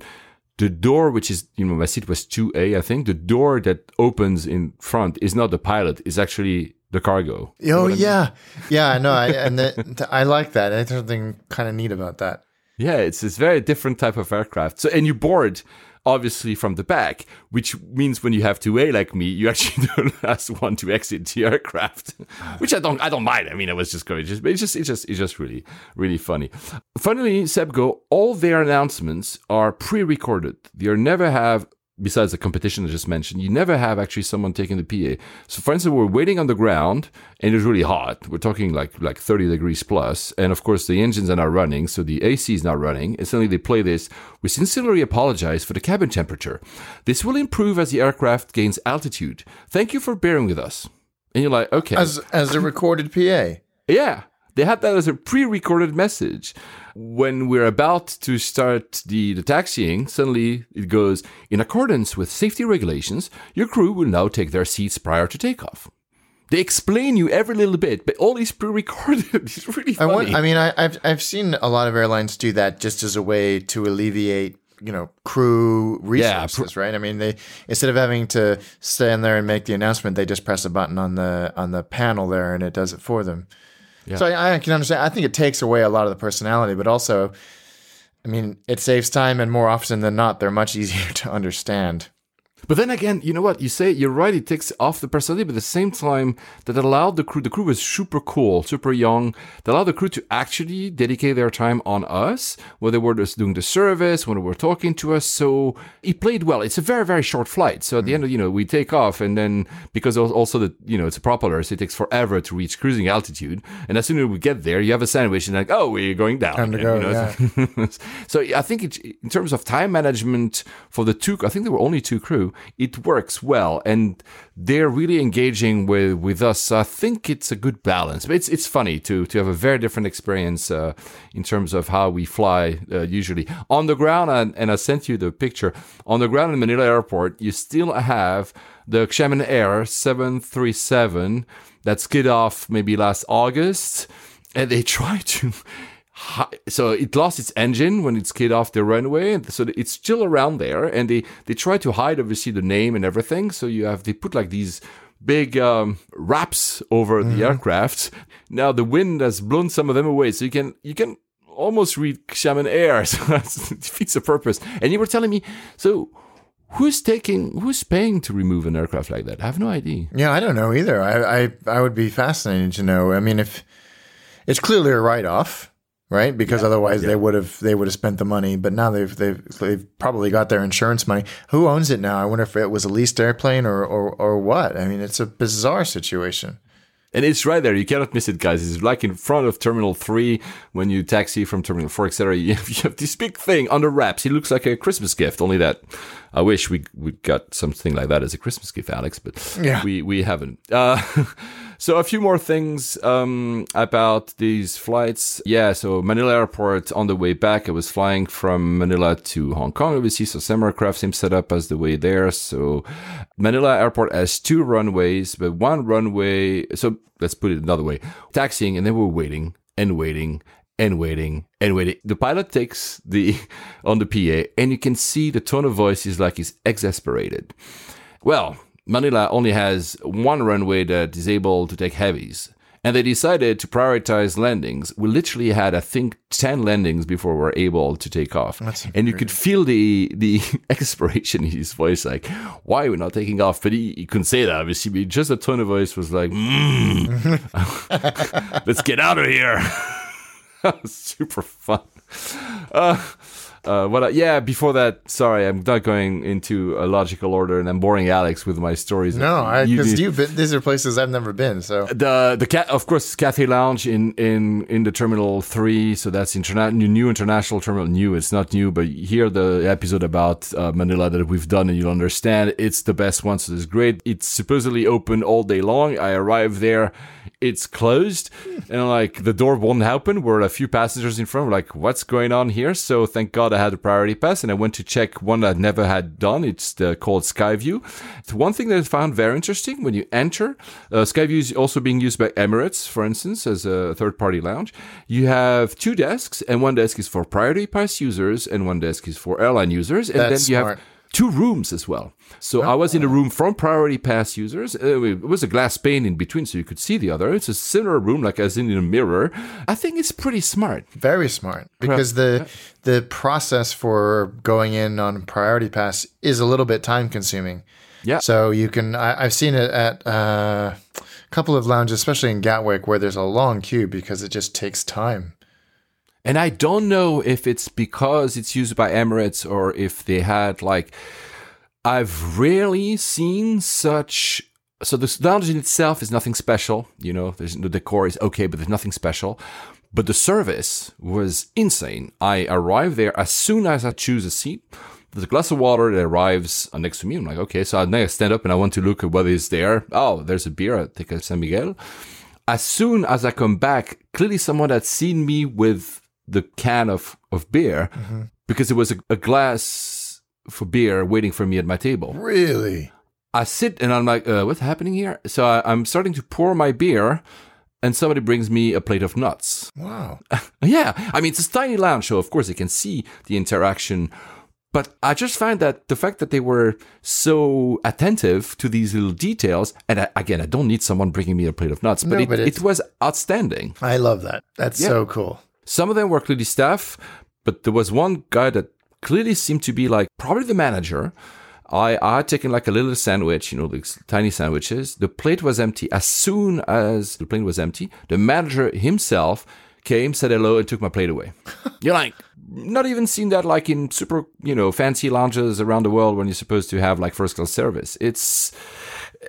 the door, which is, you know, my seat was 2A, I think, the door that opens in front is not the pilot, it's actually the cargo. oh, yeah. Yeah, I know. I, and the, I like that. There's something kind of neat about that. Yeah, it's this very different type of aircraft. So, and you board obviously from the back, which means when you have 2A like me, you actually do the last one to exit the aircraft, which I don't, I don't mind. I mean, I was just just, but it's just, it's just, it's just really, really funny. Funnily, CebGo, all their announcements are pre-recorded. They never have besides the competition I just mentioned, you never have actually someone taking the PA. So, for instance, we're waiting on the ground and it's really hot. We're talking like like 30 degrees plus, and of course the engines are not running, so the AC is not running. And suddenly they play this. We sincerely apologize for the cabin temperature. This will improve as the aircraft gains altitude. Thank you for bearing with us. And you're like, okay, As as a recorded PA. yeah, they had that as a pre-recorded message. When we're about to start the, the taxiing, suddenly it goes, in accordance with safety regulations, your crew will now take their seats prior to takeoff. They explain you every little bit, but all is pre-recorded. it's really I funny. want. I mean, I, I've I've seen a lot of airlines do that just as a way to alleviate, you know, crew Yeah, resources, right? I mean, they instead of having to stand there and make the announcement, they just press a button on the on the panel there, and it does it for them. So I, I can understand. I think it takes away a lot of the personality, but also, I mean, it saves time, and more often than not, they're much easier to understand. But then again, you know what? You say you're right. It takes off the personality, but at the same time, that allowed the crew. The crew was super cool, super young. That allowed the crew to actually dedicate their time on us, when they were just doing the service, when they were talking to us. So it played well. It's a very very short flight. So at the mm. end of you know we take off, and then because also the you know it's a propeller, so it takes forever to reach cruising altitude. And as soon as we get there, you have a sandwich, and like oh we're going down. Time to again, go, you know? so I think it, in terms of time management for the two, I think there were only two crew. It works well, and they're really engaging with with us. I think it's a good balance. But it's it's funny to to have a very different experience uh, in terms of how we fly uh, usually on the ground. And, and I sent you the picture on the ground in Manila Airport. You still have the Xiamen Air 737 that skid off maybe last August, and they try to so it lost its engine when it skid off the runway. And so it's still around there and they they try to hide obviously the name and everything. So you have they put like these big um, wraps over the aircraft. Now the wind has blown some of them away so you can you can almost read Xiamen Air. So that's- it defeats the purpose. And you were telling me so who's taking who's paying to remove an aircraft like that? I have no idea. Yeah, I don't know either. I, I I would be fascinated to know. I mean, if it's clearly a write off, right? Because otherwise they would have they would have spent the money. But now they've they've they've probably got their insurance money. Who owns it now? I wonder if it was a leased airplane or or, or what. I mean, it's a bizarre situation. And it's right there. You cannot miss it, guys. It's like in front of Terminal 3 when you taxi from Terminal 4, etc. You have, you have this big thing under wraps. It looks like a Christmas gift, only that I wish we we got something like that as a Christmas gift, Alex, but Yeah. we, we haven't. Uh, so a few more things um, about these flights. Yeah, so Manila Airport on the way back, I was flying from Manila to Hong Kong, obviously. So same aircraft, same setup as the way there. So Manila Airport has two runways, but one runway. So let's put it another way: taxiing, and then we're waiting and waiting and waiting and waiting. The pilot takes the on the PA, and you can see the tone of voice is like he's exasperated. Well, Manila only has one runway that is able to take heavies. And they decided to prioritize landings. We literally had, I think, 10 landings before we were able to take off. and you could feel the the exasperation in his voice, like, why are we not taking off? But he, he couldn't say that, obviously. But just the tone of voice was like, mm, let's get out of here. That was super fun. Uh, uh, what? I, yeah. Before that, sorry, I'm not going into a logical order, and I'm boring Alex with my stories. No, because you, have been these are places I've never been. So the the cat of course Cathay Lounge in in in the Terminal Three, so that's interna- new, new international terminal. New, it's not new, but here the episode about uh, Manila that we've done, and you'll understand it's the best one. So it's great. It's supposedly open all day long. I arrived there. It's closed, and like the door won't open. We're a few passengers in front. We're like, what's going on here? So thank God I had a priority pass, and I went to check one I never had done. It's the, called Skyview. It's one thing that I found very interesting when you enter. Uh, Skyview is also being used by Emirates, for instance, as a third-party lounge. You have two desks, and one desk is for priority pass users, and one desk is for airline users, and That's then you smart. have two rooms as well. So I was in a room from priority pass users. Uh, It was a glass pane in between, so you could see the other. It's a similar room, like as in a mirror. I think it's pretty smart. very smart because the the process for going in on priority pass is a little bit time consuming. Yeah. So you can I, I've seen it at uh, a couple of lounges, especially in Gatwick, where there's a long queue because it just takes time. And I don't know if it's because it's used by Emirates or if they had like I've rarely seen such so the lounge in itself is nothing special, you know, there's the decor is okay, but there's nothing special. But the service was insane. I arrived there as soon as I choose a seat. There's a glass of water that arrives uh, next to me. I'm like, okay, so I stand up and I want to look at what is there. Oh, there's a beer. I take a San Miguel. As soon as I come back, clearly someone had seen me with the can of, of beer because there was a, a glass for beer waiting for me at my table. Really? I sit and I'm like, uh, what's happening here? So I, I'm starting to pour my beer, and somebody brings me a plate of nuts. Wow. Yeah, I mean, it's a tiny lounge, so of course they can see the interaction. But I just find that the fact that they were so attentive to these little details, and I, again, I don't need someone bringing me a plate of nuts, but, No, it, but it was outstanding. I love that. That's so cool. Some of them were clearly staff, but there was one guy that clearly seemed to be like probably the manager. I, I had taken like a little sandwich, you know, these tiny sandwiches. The plate was empty. As soon as the plate was empty, the manager himself came, said hello, and took my plate away. You're like, not even seen that like in super, you know, fancy lounges around the world when you're supposed to have like first class service. It's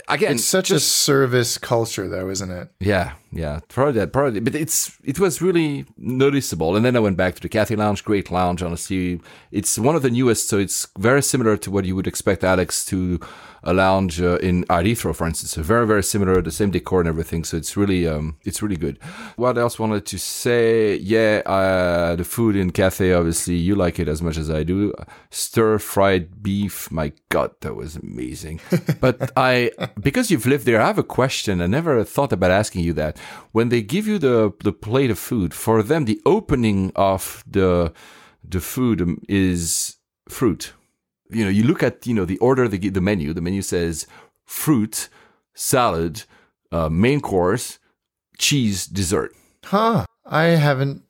again, It's such a service culture, though, isn't it? yeah, yeah, probably that, probably. But it's it was really noticeable. And then I went back to the Cathay Lounge, great lounge. Honestly, it's one of the newest, so it's very similar to what you would expect Alex to a lounge uh, in at Heathrow, for instance. So very very similar, the same decor and everything. So it's really um it's really good. What else wanted to say? Yeah, uh, the food in Cathay. Obviously, you like it as much as I do. Stir fried beef. My God, that was amazing. but I because you've lived there, I have a question. I never thought about asking you that. When they give you the the plate of food, for them, the opening of the the food um, is fruit. You know, you look at you know the order give the menu. The menu says fruit, salad, uh, main course, cheese, dessert. Huh. I haven't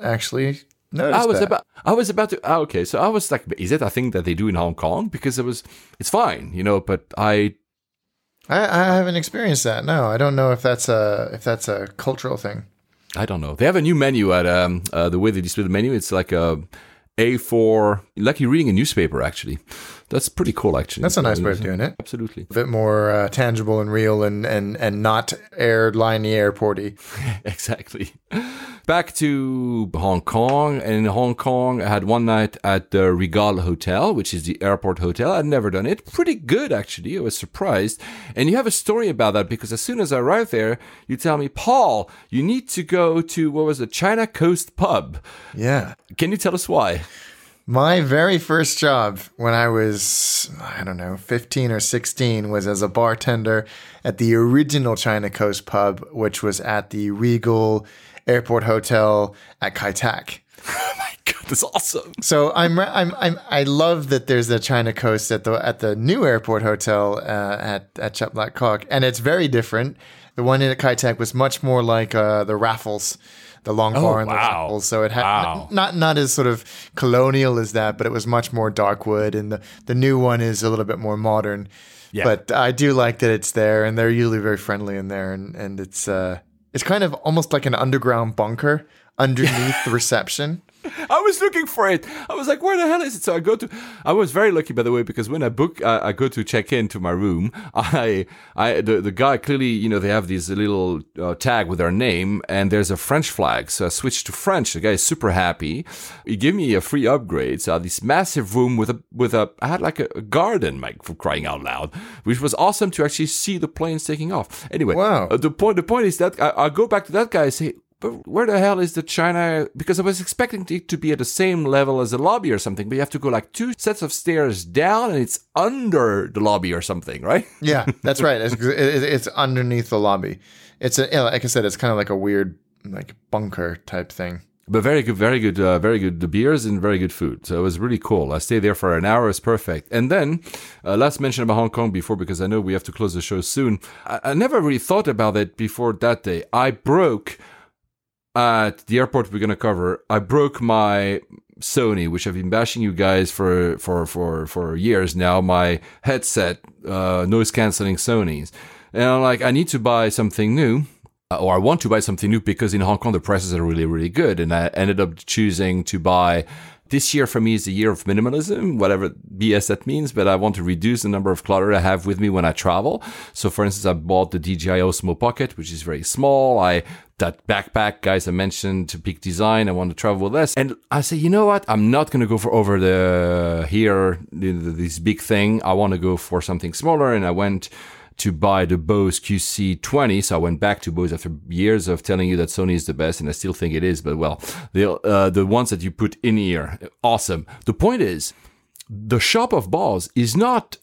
actually noticed I was that. about I was about to ah, okay, so I was like, is it a thing that they do in Hong Kong? Because it was it's fine, you know, but I I, I haven't experienced that. No, I don't know if that's a if that's a cultural thing. I don't know. They have a new menu at um uh, the way they display the menu. It's like a A4, like you're reading a newspaper. Actually, that's pretty cool. Actually, That's a nice way of doing it. Absolutely, A bit more uh, tangible and real, and and and not airline airporty. exactly. Back to Hong Kong. And in Hong Kong, I had one night at the Regal Hotel, which is the airport hotel. I'd never done it. Pretty good, actually. I was surprised. And you have a story about that because as soon as I arrived there, you tell me, Paul, you need to go to, what was it, China Coast Pub. Yeah. Can you tell us why? My very first job when I was, I don't know, 15 or 16 was as a bartender at the original China Coast pub, which was at the Regal Airport Hotel at Kai Tak. Oh my god, that's awesome. So I'm, I'm, I'm, I love that there's a China Coast at the at the new airport hotel uh, at at Chek Lap Kok, and it's very different. The one in at Kai Tak was much more like uh, the Raffles, the long bar and the Oh, wow. Raffles. So it had Wow. not not as sort of colonial as that, but it was much more dark wood, and the the new one is a little bit more modern. Yeah. But I do like that it's there, and they're usually very friendly in there, and and it's uh it's kind of almost like an underground bunker underneath the reception. I was looking for it. I was like, where the hell is it? So I go to. I was very lucky, by the way, because when I book, uh, I go to check in to my room. I, I, the, the guy clearly, you know, they have this little uh, tag with their name, and there's a French flag. So I switched to French. The guy is super happy. He gave me a free upgrade. So I had this massive room with a with a. I had like a, a garden, like for crying out loud, which was awesome to actually see the planes taking off. Anyway, Wow. uh, the point. The point is that I, I go back to that guy and say. But where the hell is the China? Because I was expecting it to be at the same level as the lobby or something, but you have to go like two sets of stairs down, and it's under the lobby or something, right? Yeah, that's right. It's, it's underneath the lobby. It's a, yeah, like I said, it's kind of like a weird like bunker type thing. But very good, very good, uh, very good. The beers and very good food. So it was really cool. I stayed there for an hour. It's perfect. And then, uh, last mention about Hong Kong before, because I know we have to close the show soon. I, I never really thought about it before that day. I broke at the airport we're going to cover. I broke my Sony, which I've been bashing you guys for for for for years now. My headset, uh, noise canceling Sony's, and I'm like, I need to buy something new uh, or I want to buy something new because in Hong Kong the prices are really, really good. And I ended up choosing to buy. This year for me is the year of minimalism, whatever BS that means, but I want to reduce the number of clutter I have with me when I travel. So for instance, I bought the DJI Osmo Pocket, which is very small. I, that backpack, guys, I mentioned to Peak Design, I want to travel less. And I say, you know what? I'm not going to go for over the here, this big thing. I want to go for something smaller. And I went to buy the Bose QC20. So I went back to Bose after years of telling you that Sony is the best, and I still think it is. But well, the uh, the ones that you put in ear, awesome. The point is, the shop of Bose is not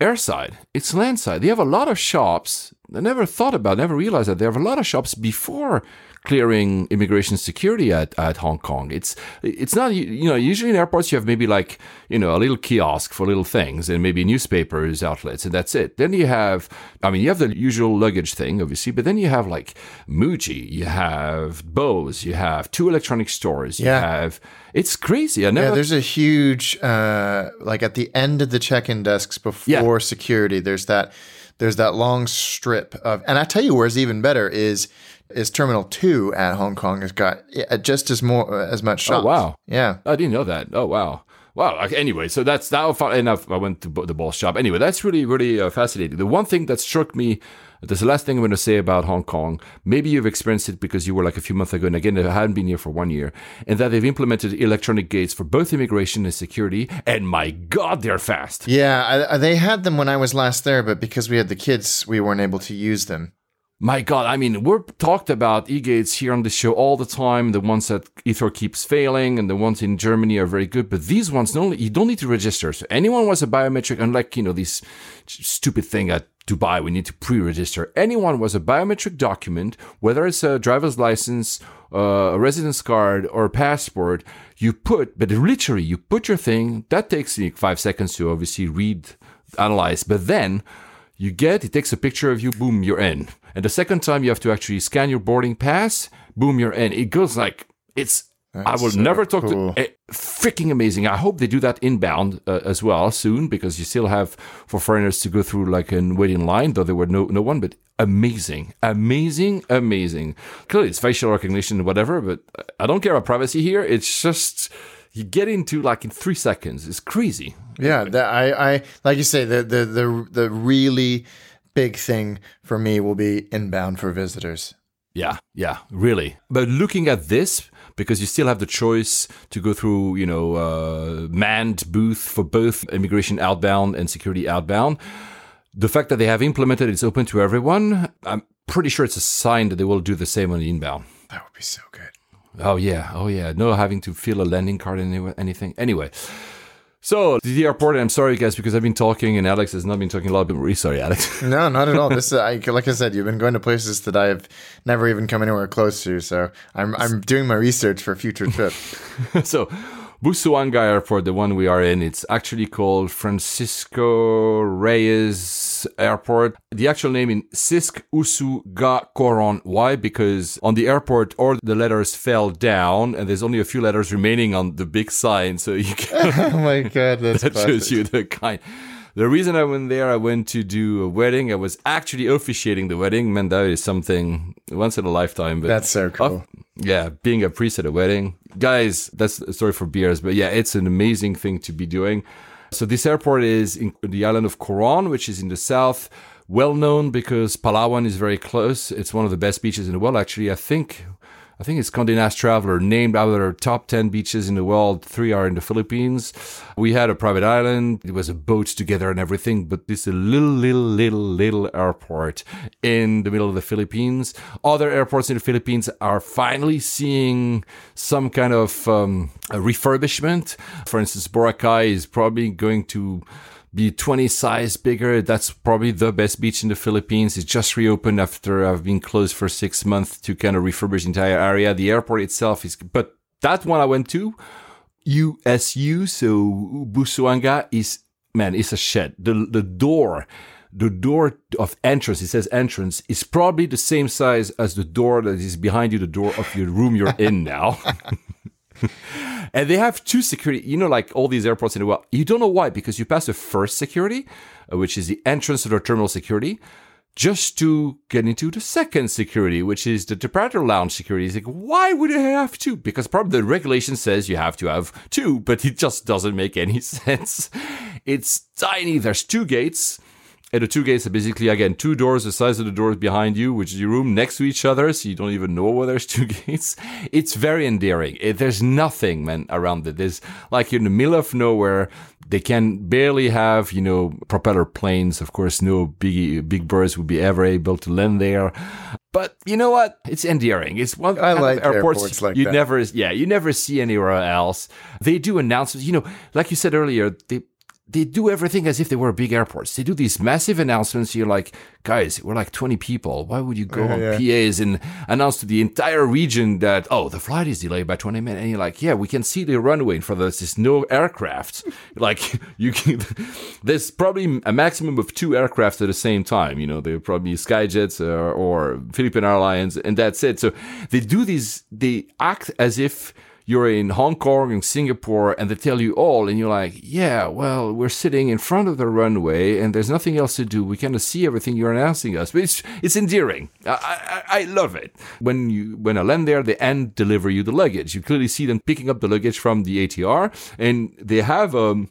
airside; it's landside. They have a lot of shops I never thought about, never realized that there are a lot of shops before clearing immigration security at, at Hong Kong. It's it's not you know usually in airports you have maybe like you know a little kiosk for little things and maybe newspapers outlets and that's it. Then you have I mean you have the usual luggage thing obviously, but then you have like Muji, you have Bose, you have two electronic stores, you Yeah. have it's crazy. I never Yeah, there's a huge uh, like at the end of the check-in desks before security. There's that there's that long strip of, and I tell you where's even better is is Terminal Two at Hong Kong has got just as more as much shops. Oh, wow. Yeah, I didn't know that. Oh wow. Wow. Okay, anyway, so that's that. Enough. I went to the ball shop. Anyway, that's really really uh, fascinating. The one thing that struck me. This is the last thing I'm going to say about Hong Kong. Maybe you've experienced it because you were like a few months ago, and again, I hadn't been here for one year. And that they've implemented electronic gates for both immigration and security. And my God, they're fast. yeah. I, I, they had them when I was last there, but because we had the kids, we weren't able to use them. My God, I mean, we're talked about e-gates here on the show all the time. The ones that Heathrow keeps failing, and the ones in Germany are very good. But these ones, only you don't need to register. So anyone was a biometric, unlike you know this stupid thing at Dubai, we need to pre-register. Anyone was a biometric document, whether it's a driver's license, uh, a residence card, or a passport. You put, but literally, you put your thing. That takes like five seconds to obviously read, analyze, but then you get it takes a picture of you boom you're in. And the second time you have to actually scan your boarding pass boom you're in. It goes like it's i will so never talk cool. to freaking amazing i hope they do that inbound uh, as well soon because you still have for foreigners to go through like a waiting line though there were no no one but amazing amazing amazing. Clearly it's facial recognition and whatever but i don't care about privacy here. It's just you get into like in three seconds it's crazy Yeah, that I, I like you say the, the the the really big thing for me will be inbound for visitors. Yeah, yeah, really. But looking at this, because you still have the choice to go through, you know, uh, manned booth for both immigration outbound and security outbound. The fact that they have implemented it's open to everyone, I'm pretty sure it's a sign that they will do the same on the inbound. That would be so. Oh yeah, oh yeah. No having to fill a landing card and anything. Anyway. So the airport, I'm sorry guys because I've been talking and Alex has not been talking a lot, but really sorry, Alex. No, not at all. This is I, like I said, you've been going to places that I've never even come anywhere close to. So I'm I'm doing my research for a future trip. so Busuanga Airport, the one we are in, it's actually called Francisco Reyes Airport. The actual name in Sisk Usu Ga Koron. Why? Because on the airport, all the letters fell down, and there's only a few letters remaining on the big sign. So you can oh my god, that's that shows you the kind. The reason I went there, I went to do a wedding. I was actually officiating the wedding. Man, that is something once in a lifetime. But That's so oh, cool. Oh, yeah, being a priest at a wedding. Guys, that's a story for beers. But yeah, it's an amazing thing to be doing. So this airport is in the island of Coron, which is in the south. Well known because Palawan is very close. It's one of the best beaches in the world. Actually, I think I think it's Condé Nast Traveler named out of their top 10 beaches in the world. Three are in the Philippines. We had a private island. It was a boat together and everything, but this is a little, little, little, little airport in the middle of the Philippines. Other airports in the Philippines are finally seeing some kind of um, refurbishment. For instance, Boracay is probably going to be 20 size bigger. That's probably the best beach in the Philippines. It's just reopened after I've been closed for six months to kind of refurbish the entire area. The airport itself is, but that one I went to, USU, so Busuanga is, man, it's a shed. The, the door, the door of entrance, it says entrance, is probably the same size as the door that is behind you, the door of your room you're in now. and they have two security you know like all these airports in the world. You don't know why because you pass the first security uh, which is the entrance to the terminal security just to get into the second security which is the departure lounge security. It's like why would I have two? Because probably the regulation says you have to have two but it just doesn't make any sense. It's tiny. There's two gates and the two gates are basically again two doors the size of the doors behind you which is your room next to each other so you don't even know where there's two gates. It's very endearing. It, there's nothing man around it. There's like you're in the middle of nowhere they can barely have you know propeller planes. Of course no big big birds would be ever able to land there. But you know what? It's endearing. It's one I like of airports, airports like you that. never yeah you never see anywhere else. They do announcements you know like you said earlier they they do everything as if they were big airports. They do these massive announcements. You're like, guys, we're like 20 people. Why would you go on yeah. PAs and announce to the entire region that, oh, the flight is delayed by 20 minutes? And you're like, yeah, we can see the runway in front of us. There's no aircraft. like, you can, there's probably a maximum of two aircraft at the same time. You know, they're probably Skyjets or, or Philippine Airlines, and that's it. So they do these, they act as if you're in Hong Kong and Singapore and they tell you all, and you're like, yeah, well, we're sitting in front of the runway and there's nothing else to do. We kind of see everything you're announcing us, but it's it's endearing. I, I, I love it. When you when I land there, they end deliver you the luggage. You clearly see them picking up the luggage from the ATR, and they have um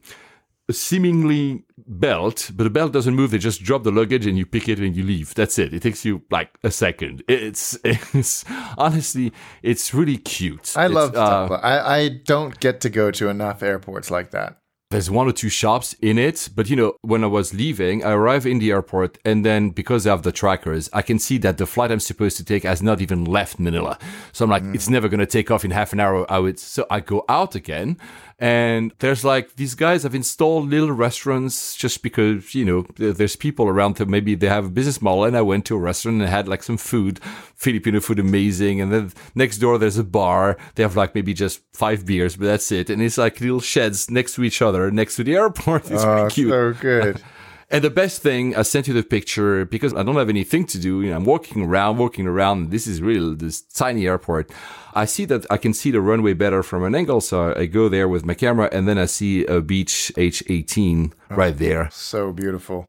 seemingly belt, but the belt doesn't move. They just drop the luggage and you pick it and you leave. That's it. It takes you like a second. It's, it's honestly, it's really cute. I It's, love uh, stuff. I, I don't get to go to enough airports like that. there's one or two shops in it, but you know, when I was leaving, I arrive in the airport and then because I have the trackers, I can see that the flight I'm supposed to take has not even left Manila. So I'm like, it's never going to take off in half an hour. I would, so I go out again and there's like, these guys have installed little restaurants just because, you know, there's people around them. Maybe they have a business model. And I went to a restaurant and had like some food, Filipino food, amazing. And then next door, there's a bar. They have like maybe just five beers, but that's it. And it's like little sheds next to each other, next to the airport. It's Oh, so good. And the best thing, I sent you the picture because I don't have anything to do. You know, I'm walking around, walking around. This is really this tiny airport. I see that I can see the runway better from an angle. So I go there with my camera and then I see a Beech H18 right there. So beautiful.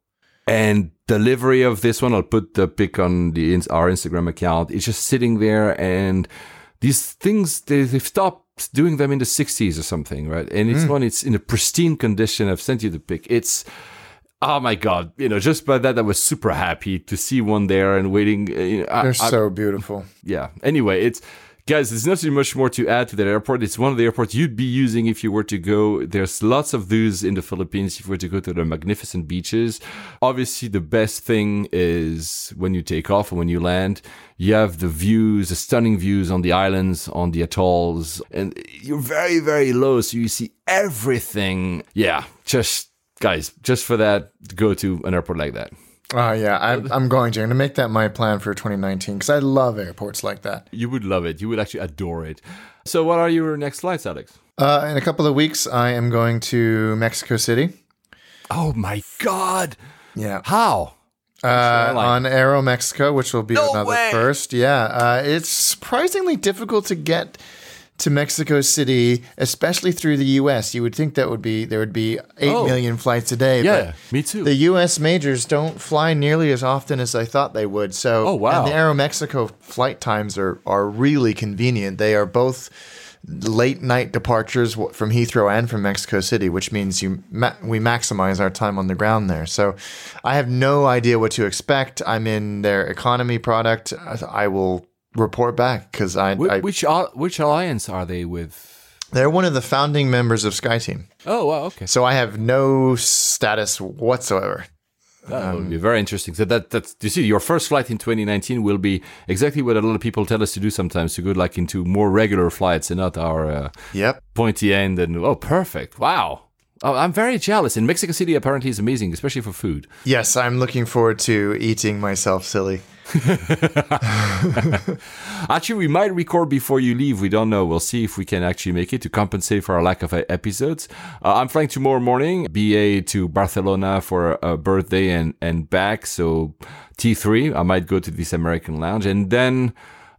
And delivery of this one, I'll put the pic on the our Instagram account. It's just sitting there, and these things they, they've stopped doing them in the '60s or something, right? And it's hmm. one, it's in a pristine condition. I've sent you the pic. It's oh my god, you know, just by that, I was super happy to see one there and waiting. uh, You know, I- They're I- so beautiful. yeah. Anyway, it's guys, there's nothing much more to add to that airport. It's one of the airports you'd be using if you were to go. There's lots of those in the Philippines if you were to go to the magnificent beaches. Obviously, the best thing is when you take off and when you land, you have the views, the stunning views on the islands, on the atolls, and you're very, very low, so you see everything. Yeah, just guys, just for that, go to an airport like that. Oh yeah, I'm, I'm going to. I'm going to make that my plan for 2019 because I love airports like that. You would love it. You would actually adore it. So, what are your next flights, Alex? Uh, in a couple of weeks, I am going to Mexico City. Oh my God! Yeah, How? uh, on Aero Mexico, which will be No another way! first. Yeah, uh, it's surprisingly difficult to get to Mexico City, especially through the U.S. You would think that would be there would be eight oh. million Oh. flights a day. Yeah, me too. The U.S. majors don't fly nearly as often as I thought they would. So, Oh, wow. And the Aero Mexico flight times are are really convenient. They are both late night departures from Heathrow and from Mexico City, which means you ma- we maximize our time on the ground there. So, I have no idea what to expect. I'm in their economy product. I will report back because I, Wh- I which which alliance are they with? they're one of the founding members of SkyTeam. Oh, wow. Okay, So I have no status whatsoever. that will be very interesting. So that that's you see, your first flight in 2019 will be exactly what a lot of people tell us to do sometimes to go like into more regular flights and not our uh, Yep. pointy end. And oh, perfect! Wow. Oh, I'm very jealous. And Mexico City apparently is amazing, especially for food. Yes, I'm looking forward to eating myself silly. Actually, we might record before you leave. We don't know. We'll see if we can actually make it to compensate for our lack of uh, episodes. Uh, I'm flying tomorrow morning, BA to Barcelona for a birthday and, and back. So T3, I might go to this American lounge. And then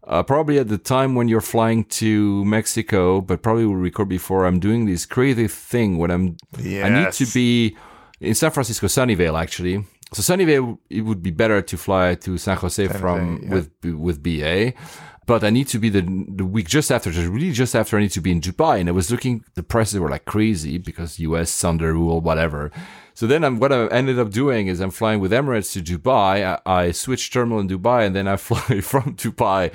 uh, probably at the time when you're flying to Mexico, but probably we'll record before, I'm doing this crazy thing when I'm, I need to be in San Francisco, Sunnyvale, actually. So Sunnyvale, it would be better to fly to San Jose from yeah. with with BA, but I need to be the the week just after, just really just after I need to be in Dubai. And I was looking, the prices were like crazy because US Thunder rule, whatever. So then I'm, what I ended up doing is I'm flying with Emirates to Dubai. I, I switch terminal in Dubai and then I fly from Dubai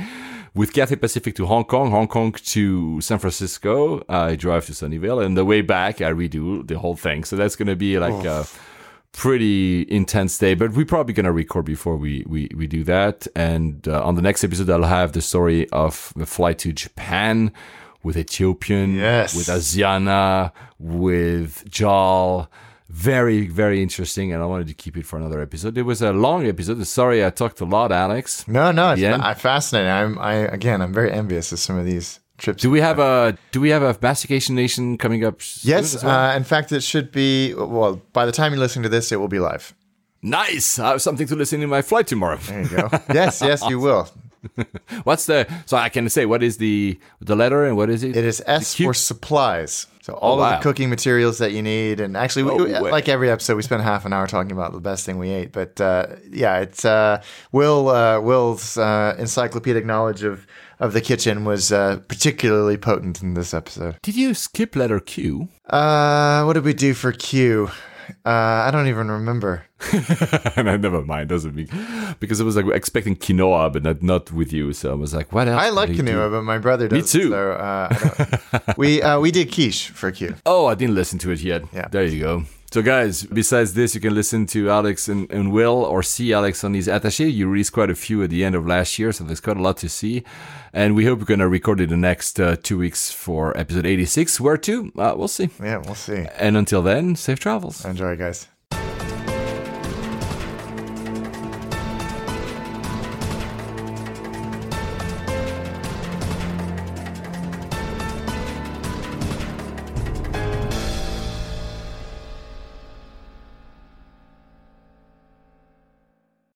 with Cathay Pacific to Hong Kong, Hong Kong to San Francisco. I drive to Sunnyvale and the way back I redo the whole thing. So that's going to be like a pretty intense day, but we're probably going to record before we, we, we do that. And uh, on the next episode, I'll have the story of the flight to Japan with Ethiopian, Yes. with Asiana, with Jal. very, very interesting, and I wanted to keep it for another episode. It was a long episode. Sorry, I talked a lot, Alex. No, no, it's not- fascinating. I'm, I again, I'm very envious of some of these trips. Do we have a Do we have a Mastication Nation coming up? Yes, well? uh, in fact, it should be. Well, by the time you're listening to this, it will be live. nice. I have something to listen to in my flight tomorrow. There you go. yes, yes, you will. What's the? So I can say what is the the letter and what is it? It is S for supplies. So all Oh, of the cooking materials that you need, and actually, we, Oh, like every episode, we spend half an hour talking about the best thing we ate. But uh, yeah, it's uh, Will uh, Will's uh, encyclopedic knowledge of of the kitchen was uh, particularly potent in this episode. Did you skip letter Q? Uh, what did we do for Q? Uh, I don't even remember. no, never mind. Doesn't mean because I was like expecting quinoa, but not not with you. So I was like, what else? I like quinoa, but my brother does. Me too. So uh, we uh, we did quiche for Q. Oh, I didn't listen to it yet. Yeah. There you go. So, guys, besides this, you can listen to Alex and, and Will or see Alex on his attaché. You released quite a few at the end of last year, so there's quite a lot to see. And we hope we're going to record it the next uh, two weeks for episode 86. Where to? Uh, we'll see. Yeah, we'll see. And until then, safe travels. Enjoy, guys.